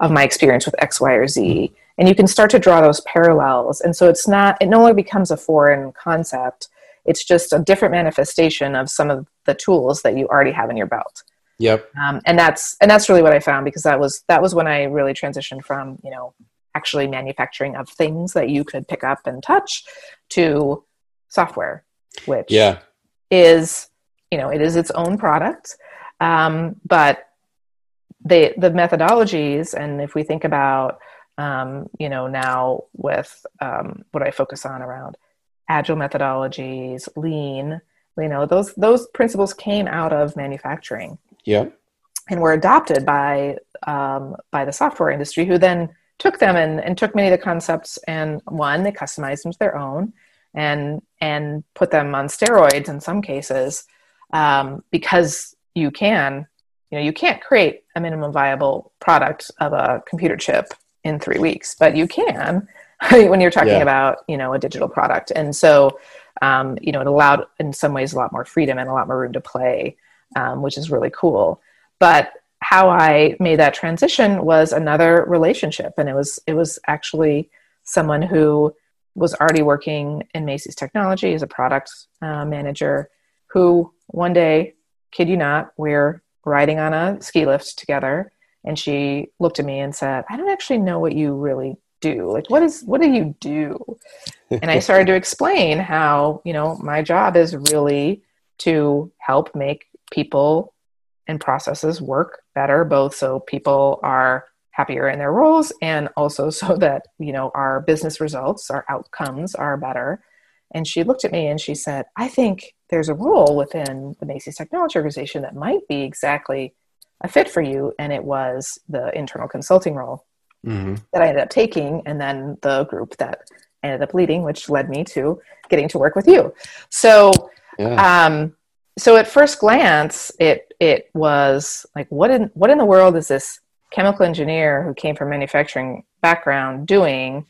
of my experience with x y or z. And you can start to draw those parallels. And so it's not it no longer becomes a foreign concept. It's just a different manifestation of some of the tools that you already have in your belt. Yep. Um, and that's and that's really what i found because that was that was when i really transitioned from you know actually manufacturing of things that you could pick up and touch to software which yeah. is you know it is its own product. Um, but the the methodologies and if we think about um, you know now with um, what i focus on around agile methodologies lean you know those those principles came out of manufacturing. Yeah. And were adopted by um, by the software industry who then took them and, and took many of the concepts and one they customized them to their own and and put them on steroids in some cases um, because you can you know you can't create a minimum viable product of a computer chip in three weeks but you can *laughs* when you're talking yeah. about you know a digital product and so um, you know it allowed in some ways a lot more freedom and a lot more room to play um, which is really cool but how i made that transition was another relationship. And it was it was actually someone who was already working in macy's technology as a product uh, manager who one day kid you not we're riding on a ski lift together. And she looked at me and said i don't actually know what you really do. Like what is what do you do? *laughs* And i started to explain how you know my job is really to help make people and processes work better both so people are happier in their roles and also *laughs* so that you know our business results our outcomes are better and she looked at me and she said i think there's a role within the macy's technology organization that might be exactly a fit for you and it was the internal consulting role mm-hmm. that I ended up taking, and then the group that ended up leading, which led me to getting to work with you. So, yeah. um, so at first glance, it it was like, what in what in the world is this chemical engineer who came from manufacturing background doing?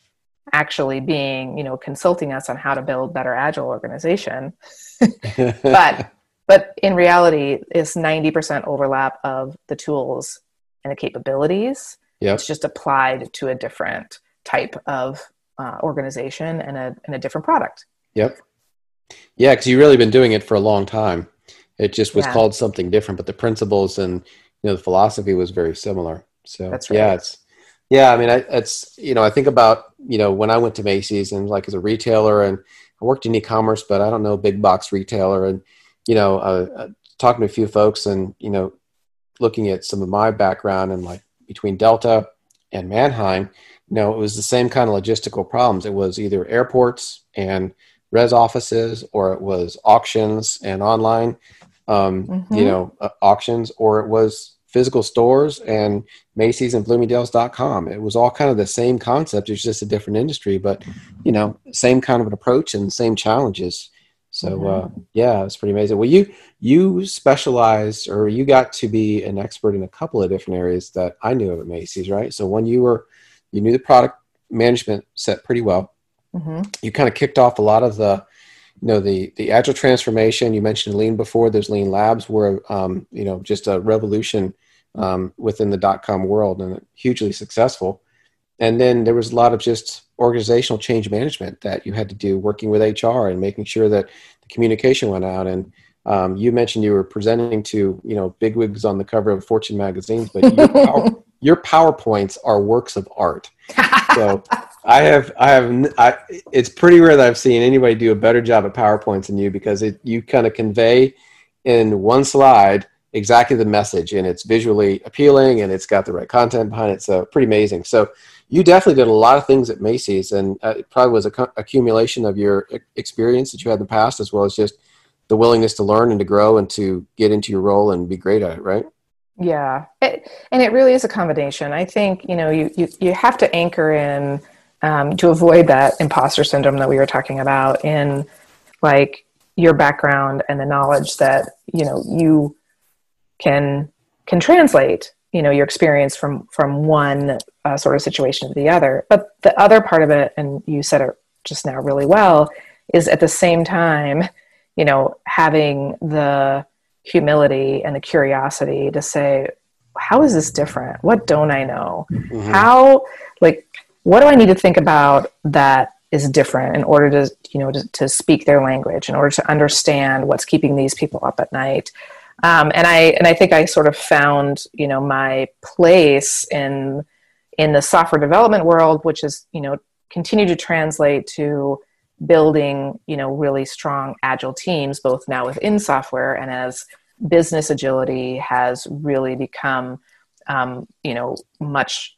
actually being you know consulting us on how to build better agile organization *laughs* but but in reality is 90% overlap of the tools and the capabilities Yep. It's just applied to a different type of uh, organization and a, and a different product. Yep. Yeah, because you've really been doing it for a long time. It just was yeah. called something different, but the principles and you know the philosophy was very similar. So That's right. yeah, it's yeah. I mean, I, it's you know I think about you know when I went to Macy's and like as a retailer and I worked in e-commerce, but I don't know big box retailer and you know uh, uh, talking to a few folks and you know looking at some of my background and like between Delta and Manheim, you know, it was the same kind of logistical problems. It was either airports and res offices, or it was auctions and online, um, mm-hmm. you know, uh, auctions, or it was physical stores and Macy's and Bloomingdale's.com. It was all kind of the same concept. It's just a different industry, but you know, same kind of an approach and same challenges. So mm-hmm. uh, yeah, it's pretty amazing. Well, you you specialized or you got to be an expert in a couple of different areas that I knew of at Macy's, right? So when you were you knew the product management set pretty well. Mm-hmm. You kind of kicked off a lot of the you know the the agile transformation. You mentioned lean before. Those lean labs were um, you know just a revolution um, within the dot com world and hugely successful. And then there was a lot of just organizational change management that you had to do, working with HR and making sure that the communication went out. And um, you mentioned you were presenting to you know bigwigs on the cover of Fortune magazines, but power, *laughs* your PowerPoints are works of art. *laughs* So I have I have I, it's pretty rare that I've seen anybody do a better job at PowerPoints than you because it you kind of convey in one slide exactly the message and it's visually appealing and it's got the right content behind it. So pretty amazing. So you definitely did a lot of things at Macy's and uh, it probably was a co- accumulation of your experience that you had in the past as well as just the willingness to learn and to grow and to get into your role and be great at it, right? Yeah. It, and it really is a combination. I think, you know, you, you, you have to anchor in um, to avoid that imposter syndrome that we were talking about in like your background and the knowledge that, you know, you can can translate you know your experience from from one uh, sort of situation to the other but the other part of it and you said it just now really well is at the same time you know having the humility and the curiosity to say how is this different? What don't i know? Mm-hmm. how like what do i need to think about that is different in order to you know to, to speak their language in order to understand what's keeping these people up at night? Um, and I and I think I sort of found you know my place in in the software development world, which is you know continue to translate to building you know really strong agile teams, both now within software and as business agility has really become um, you know much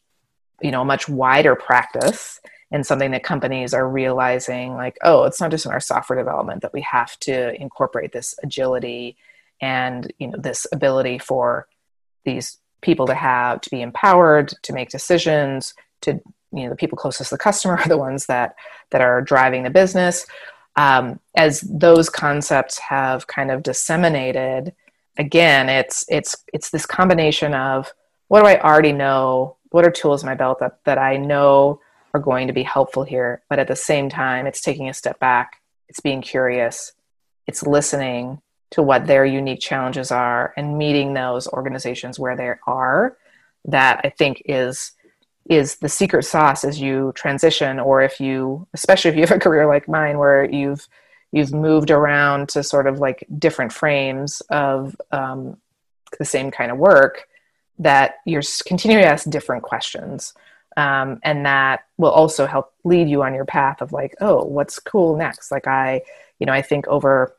you know much wider practice and something that companies are realizing like oh it's not just in our software development that we have to incorporate this agility and you know this ability for these people to have to be empowered to make decisions to you know the people closest to the customer are the ones that that are driving the business. Um, as those concepts have kind of disseminated again it's it's it's this combination of what do i already know? What are tools in my belt that, that i know are going to be helpful here? But at the same time it's taking a step back. It's being curious. It's listening to what their unique challenges are and meeting those organizations where they are. That i think is is the secret sauce as you transition or if you especially if you have a career like mine where you've you've moved around to sort of like different frames of um, the same kind of work that you're continuing to ask different questions. Um, and that will also help lead you on your path of like oh what's cool next? Like i you know i think over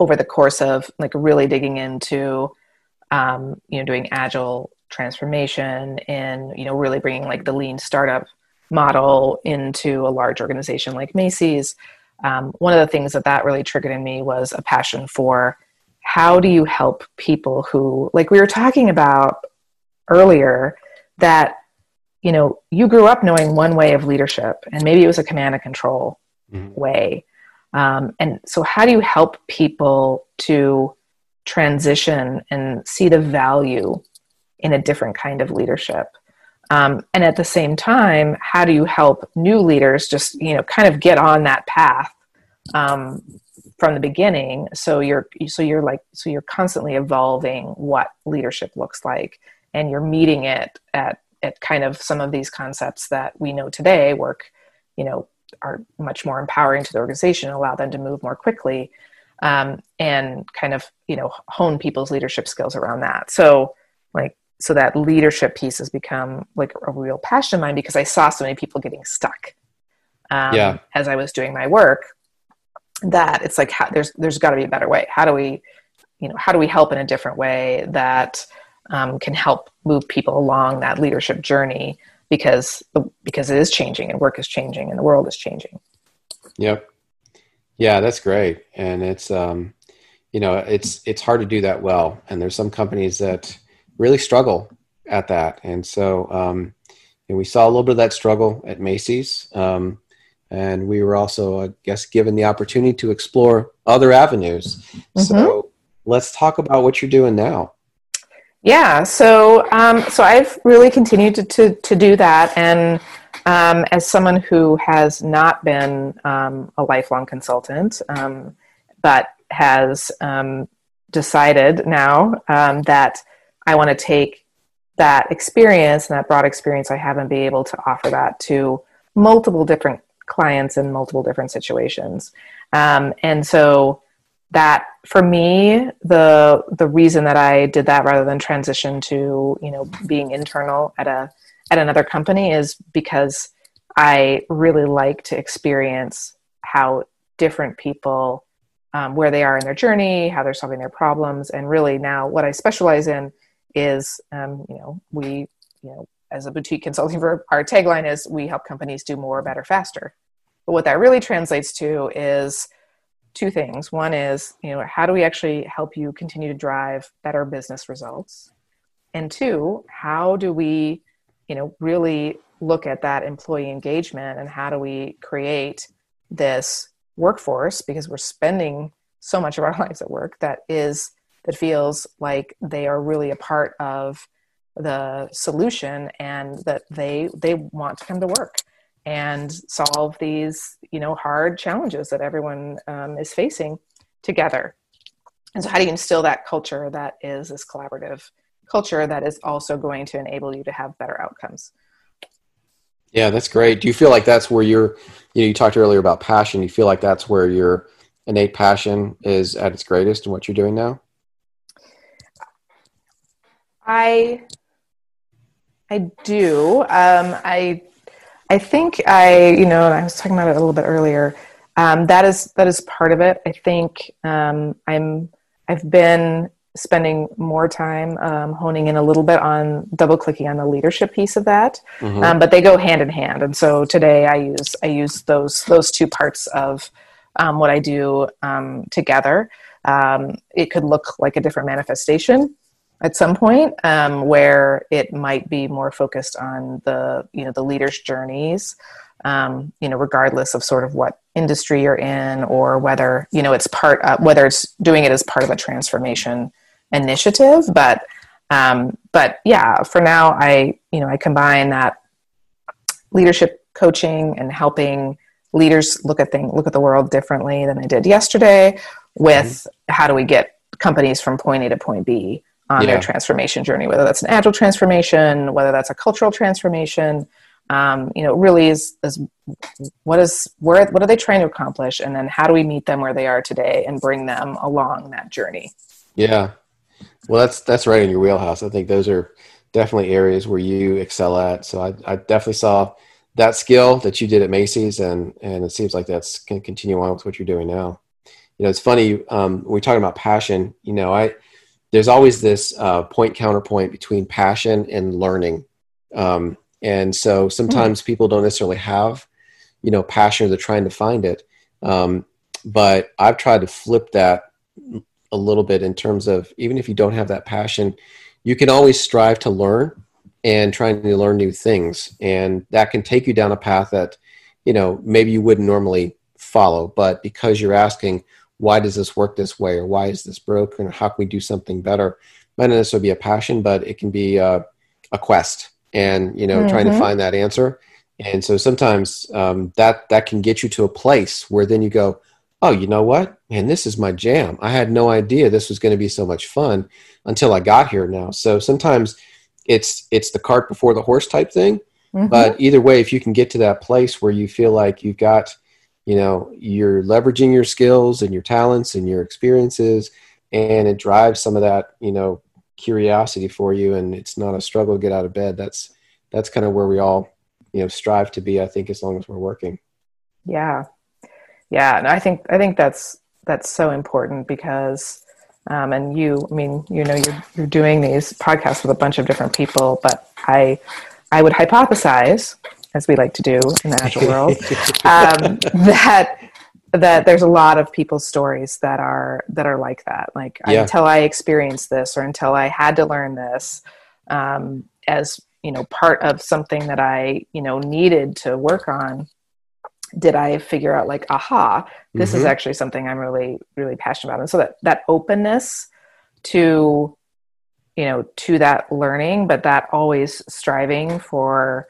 over the course of like really digging into um, you know doing agile transformation and you know really bringing like the lean startup model into a large organization like Macy's. Um, one of the things that that really triggered in me was a passion for how do you help people who like we were talking about earlier that you know you grew up knowing one way of leadership and maybe it was a command and control mm-hmm. way um, and so, how do you help people to transition and see the value in a different kind of leadership? Um, and at the same time, how do you help new leaders just you know kind of get on that path um, from the beginning? So you're so you're like so you're constantly evolving what leadership looks like, and you're meeting it at at kind of some of these concepts that we know today work you know are much more empowering to the organization allow them to move more quickly um, and kind of you know hone people's leadership skills around that so like so that leadership piece has become like a real passion of mine because i saw so many people getting stuck um, yeah. as i was doing my work that it's like how, there's there's got to be a better way how do we you know how do we help in a different way that um, can help move people along that leadership journey because because it is changing and work is changing and the world is changing. Yep. Yeah, that's great, and it's um, you know it's it's hard to do that well, and there's some companies that really struggle at that, and so um, and we saw a little bit of that struggle at Macy's. Um, and we were also, I guess, given the opportunity to explore other avenues. Mm-hmm. So let's talk about what you're doing now. Yeah, so um, so I've really continued to, to, to do that, and um, as someone who has not been um, a lifelong consultant, um, but has um, decided now um, that I want to take that experience and that broad experience I have and be able to offer that to multiple different clients in multiple different situations, and so that for me the the reason that i did that rather than transition to you know being internal at a at another company is because i really like to experience how different people um, where they are in their journey, how they're solving their problems, and really now what I specialize in is, um, you know, we, you know, as a boutique consulting firm, our tagline is we help companies do more, better, faster. But what that really translates to is two things. One is, you know, how do we actually help you continue to drive better business results? And two, how do we, you know, really look at that employee engagement and how do we create this workforce because we're spending so much of our *laughs* lives at work that is that feels like they are really a part of the solution and that they they want to come to work and solve these you know hard challenges that everyone um, is facing together. And so how do you instill that culture that is this collaborative culture that is also going to enable you to have better outcomes? Yeah that's great. Do you feel like that's where you're you know you talked earlier about passion. You feel like that's where your innate passion is at its greatest in what you're doing now i i do um, i I think I, you know, I was talking about it a little bit earlier. Um, that is that is part of it. I think um, I'm I've been spending more time um, honing in a little bit on double clicking on the leadership piece of that, mm-hmm. Um, but they go hand in hand. And so today I use I use those those two parts of um, what I do um, together. it could look like a different manifestation at some point um, where it might be more focused on the you know the leaders journeys um, you know regardless of sort of what industry you're in or whether you know it's part of, whether it's doing it as part of a transformation initiative but um, but yeah for now i you know i combine that leadership coaching and helping leaders look at things look at the world differently than i did yesterday with mm-hmm. how do we get companies from point a to point b on yeah. their transformation journey, whether that's an agile transformation, whether that's a cultural transformation. Um, you know, really is, is what is where what are they trying to accomplish, and then how do we meet them where they are today and bring them along that journey? Yeah, well, that's that's right in your wheelhouse. I think those are definitely areas where you excel at. So I, I definitely saw that skill that you did at Macy's, and and it seems like that's going to continue on with what you're doing now. You know, it's funny um, we're talking about passion. You know, I there's always this uh, point counterpoint between passion and learning. Um, and so sometimes mm people don't necessarily have, you know, passion or they're trying to find it. Um, but I've tried to flip that a little bit in terms of even if you don't have that passion, you can always strive to learn and trying to learn new things. And that can take you down a path that, you know, maybe you wouldn't normally follow. But because you're asking, why does this work this way or why is this broken how can we do something better might not necessarily be a passion but it can be uh, a quest and you know mm-hmm. trying to mm-hmm. find that answer and so sometimes um, that that can get you to a place where then you go oh you know what and this is my jam i had no idea this was going to be so much fun until i got here now so sometimes it's it's the cart before the horse type thing mm-hmm. but either way if you can get to that place where you feel like you've got you know you're leveraging your skills and your talents and your experiences and it drives some of that you know curiosity for you and it's not a struggle to get out of bed. That's that's kind of where we all you know strive to be i think as long as we're working. Yeah. Yeah and i think i think that's that's so important because um, and you i mean you know you're, you're doing these podcasts with a bunch of different people but i i would hypothesize as we like to do in the agile world, *laughs* um, that that there's a lot of people's stories that are that are like that. Like yeah. until I experienced this, or until I had to learn this, um, as you know, part of something that I you know needed to work on. Did I figure out like, aha, this mm-hmm. is actually something I'm really really passionate about, and so that that openness to you know to that learning, but that always striving for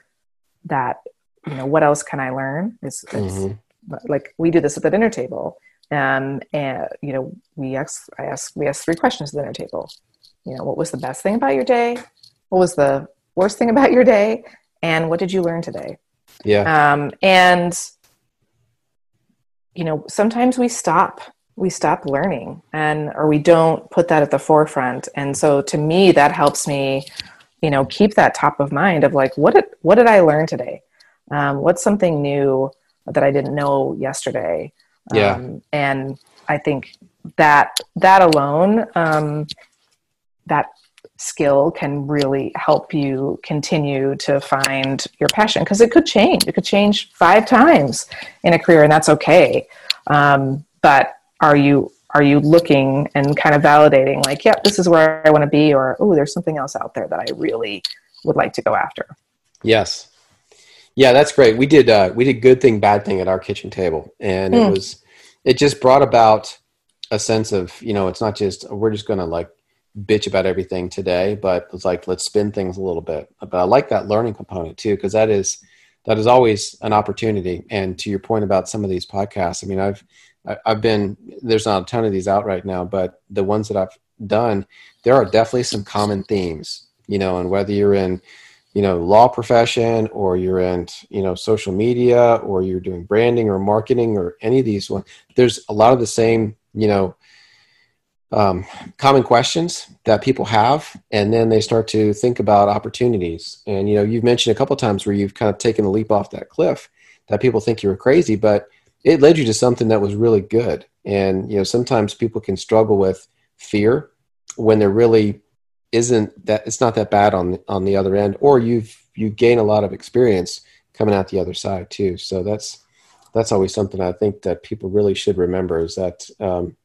that you know what else can i learn? It's, it's mm-hmm. like we do this at the dinner table um, and you know we ask i ask we ask three questions at the dinner table. You know what was the best thing about your day? What was the worst thing about your day? And what did you learn today? Yeah. Um, and you know sometimes we stop we stop learning and or we don't put that at the forefront. And so to me that helps me you know keep that top of mind of like what did what did i learn today um, what's something new that i didn't know yesterday Yeah. Um, and I think that that alone, um, that skill can really help you continue to find your passion because it could change. It could change five times in a career, and that's okay. Um, but are you are you looking and kind of validating like, yep, this is where I want to be, or oh, there's something else out there that I really would like to go after. Yes. Yeah, that's great. We did uh, we did good thing, bad thing at our kitchen table, and mm. it hmm. was it just brought about a sense of you know it's not just we're just going to like bitch about everything today, but it's like let's spin things a little bit. But I like that learning component too because that is that is always an opportunity. And to your point about some of these podcasts, I mean, I've I've been there's not a ton of these out right now, but the ones that I've done, there are definitely some common themes. You know, and whether you're in you know law profession or you're in you know social media or you're doing branding or marketing or any of these ones, there's a lot of the same you know um, common questions that people have and then they start to think about opportunities and you know you've mentioned a couple times where you've kind of taken a leap off that cliff that people think you were crazy but it led you to something that was really good. And you know sometimes people can struggle with fear when there really isn't that it's not that bad on on the other end or you've you gain a lot of experience coming out the other side too. So that's that's always something i think that people really should remember is that um,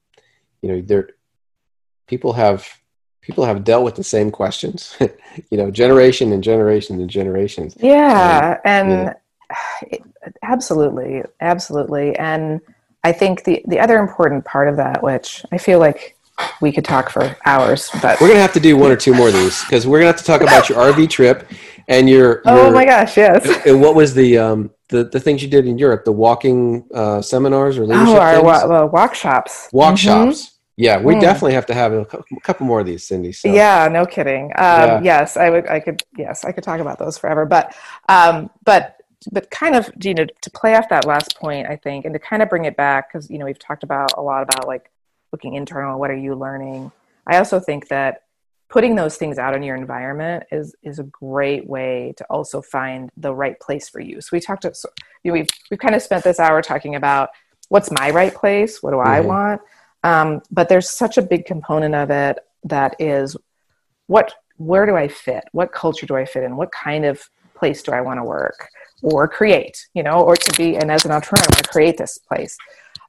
you know there people have people have dealt with the same questions *laughs* you know generation and generations and generations. Yeah and, and yeah. *sighs* absolutely absolutely and i think the the other important part of that which i feel like we could talk for hours but we're gonna have to do one or two more of these because we're gonna have to talk about your rv trip and your, *laughs* oh your my gosh yes and what was the um the, the things you did in europe the walking uh, seminars or leadership oh our wa- well, walk shops walk mm-hmm. yeah, we mm. definitely have to have a couple more of these, Cindy. So. Yeah, no kidding. Um, yeah. Yes, I would. I could. Yes, I could talk about those forever. But, um, but, but kind of, you know, to play off that last point, I think, and to kind of bring it back, because you know, we've talked about a lot about like looking internal. What are you learning? I also think that putting those things out in your environment is is a great way to also find the right place for you. So we talked. To, so, you know, we've we've kind of spent this hour talking about what's my right place. What do mm-hmm. I want? Um, but there's such a big component of it that is what where do I fit? What culture do I fit in? What kind of place do I want to work or create? You know, or to be and as an entrepreneur, create this place.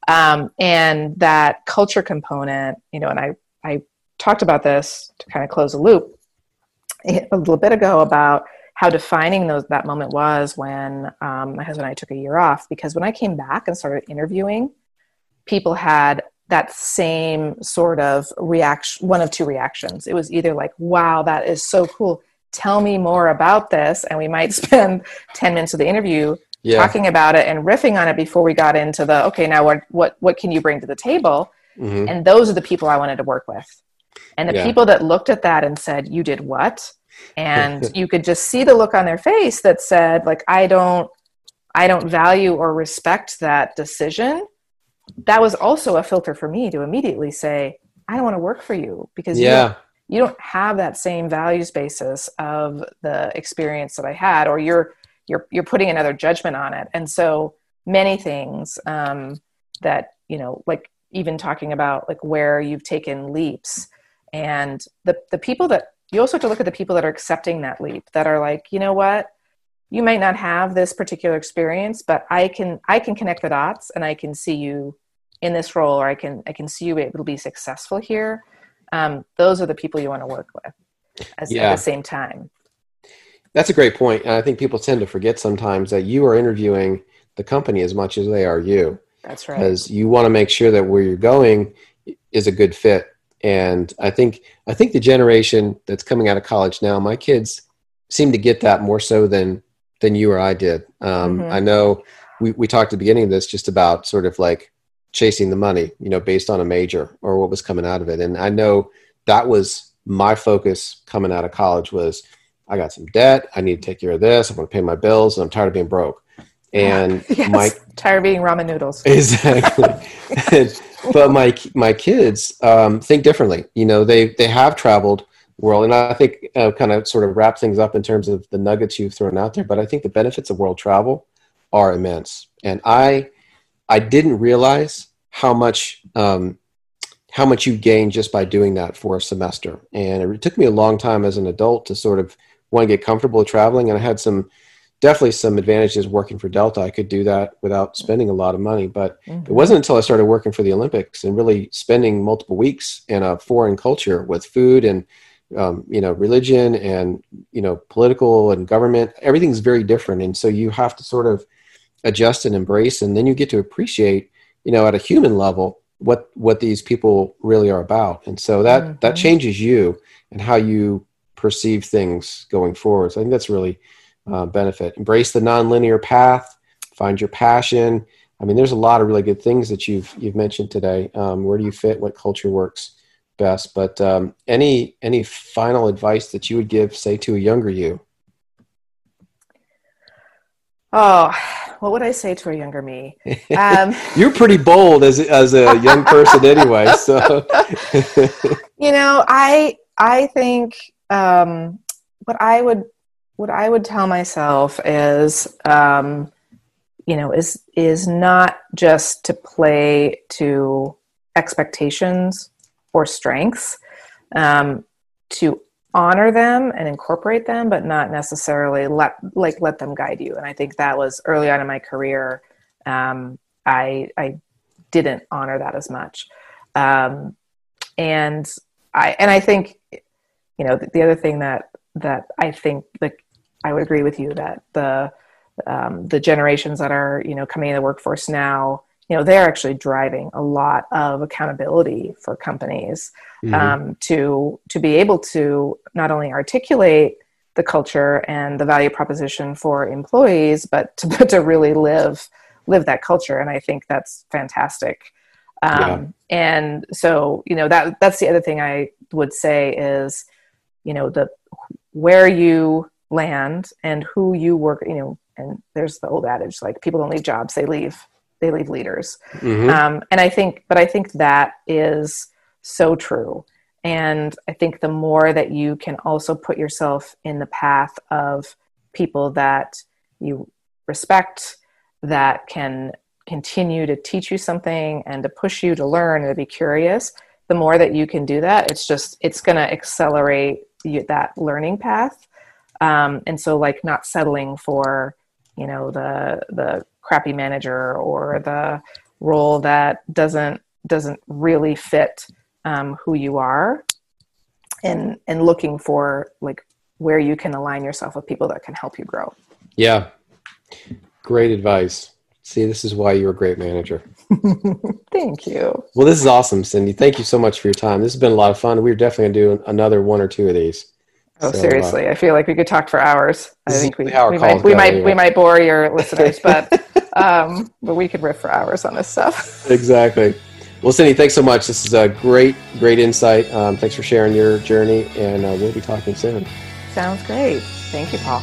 Um, and that culture component, you know, and I I talked about this to kind of close a loop a little bit ago about how defining those that moment was when um, my husband and I took a year off because when I came back and started interviewing, people had that same sort of reaction one of two reactions it was either like wow that is so cool tell me more about this and we might *laughs* spend 10 minutes of the interview yeah. talking about it and riffing on it before we got into the okay now what what what can you bring to the table mm-hmm. and those are the people i wanted to work with and the yeah. people that looked at that and said you did what and *laughs* you could just see the look on their face that said like i don't i don't value or respect that decision that was also a filter for me to immediately say, I don't want to work for you because yeah. You, don't, have that same values basis of the experience that I had, or you're you're you're putting another judgment on it. And so many things um, that you know, like even talking about like where you've taken leaps, and the the people that you also have to look at the people that are accepting that leap, that are like, you know what, you might not have this particular experience but i can i can connect the dots and i can see you in this role or i can i can see you able to be successful here um, those are the people you want to work with as, yeah. at the same time that's a great point and i think people tend to forget sometimes that you are interviewing the company as much as they are you that's right because you want to make sure that where you're going is a good fit and i think i think the generation that's coming out of college now my kids seem to get that more so than than you or I did. Um, mm-hmm. I know we, we talked at the beginning of this just about sort of like chasing the money, you know, based on a major or what was coming out of it. And I know that was my focus coming out of college was I got some debt. I need to take care of this. I want to pay my bills and I'm tired of being broke. And *laughs* yes, my tired of being ramen noodles. Exactly. *laughs* *laughs* but my, my kids um, think differently. You know, they, they have traveled world. And I think uh, kind of sort of wrap things up in terms of the nuggets you've thrown out there. But I think the benefits of world travel are immense. And I, I didn't realize how much um, how much you gain just by doing that for a semester. And it took me a long time as an adult to sort of want to get comfortable traveling. And I had some definitely some advantages working for Delta. I could do that without spending a lot of money. But mm-hmm. it wasn't until I started working for the Olympics and really spending multiple weeks in a foreign culture with food and um, you know religion and you know political and government. Everything's very different, and so you have to sort of adjust and embrace, and then you get to appreciate you know at a human level what what these people really are about. And so that mm-hmm. that changes you and how you perceive things going forward. So I think that's really uh, benefit. Embrace the nonlinear path. Find your passion. I mean, there's a lot of really good things that you've you've mentioned today. Um, where do you fit? What culture works best? But um, any any final advice that you would give, say, to a younger you? Oh, what would I say to a younger me? *laughs* Um, *laughs* You're pretty bold as as a young person, anyway. *laughs* So, you know, I I think um, what I would what I would tell myself is, um, you know, is is not just to play to expectations or strengths, um, to honor them and incorporate them, but not necessarily let like let them guide you. And I think that was early on in my career. Um, I I didn't honor that as much, um, and I and I think you know the, the other thing that that I think like I would agree with you that the um, the generations that are you know coming in the workforce now, you know, they're actually driving a lot of accountability for companies mm-hmm. um, to to be able to not only articulate the culture and the value proposition for employees, but to *laughs* to really live live that culture. And I think that's fantastic. Um, yeah. And so, you know, that that's the other thing I would say is, you know, the where you land and who you work you know and there's the old adage like people don't leave jobs they leave they leave leaders. Mm-hmm. um, and i think but i think that is so true. And i think the more that you can also put yourself in the path of people that you respect that can continue to teach you something and to push you to learn and to be curious the more that you can do that it's just it's going to accelerate that learning path. Um, and so like not settling for you know the the crappy manager or the role that doesn't doesn't really fit um, who you are. And and looking for like where you can align yourself with people that can help you grow. Yeah. Great advice. See this is why you're a great manager. *laughs* Thank you. Well this is awesome cindy. Thank you so much for your time. This has been a lot of fun. We're definitely going to do another one or two of these Oh, so, seriously, uh, I feel like we could talk for hours. I think we, we might, we, might, we might bore your listeners, *laughs* but um, but we could riff for hours on this stuff. *laughs* exactly. Well, Cindy, thanks so much. This is a great, great insight. Um, thanks for sharing your journey, and uh, we'll be talking soon. Sounds great. Thank you, Paul.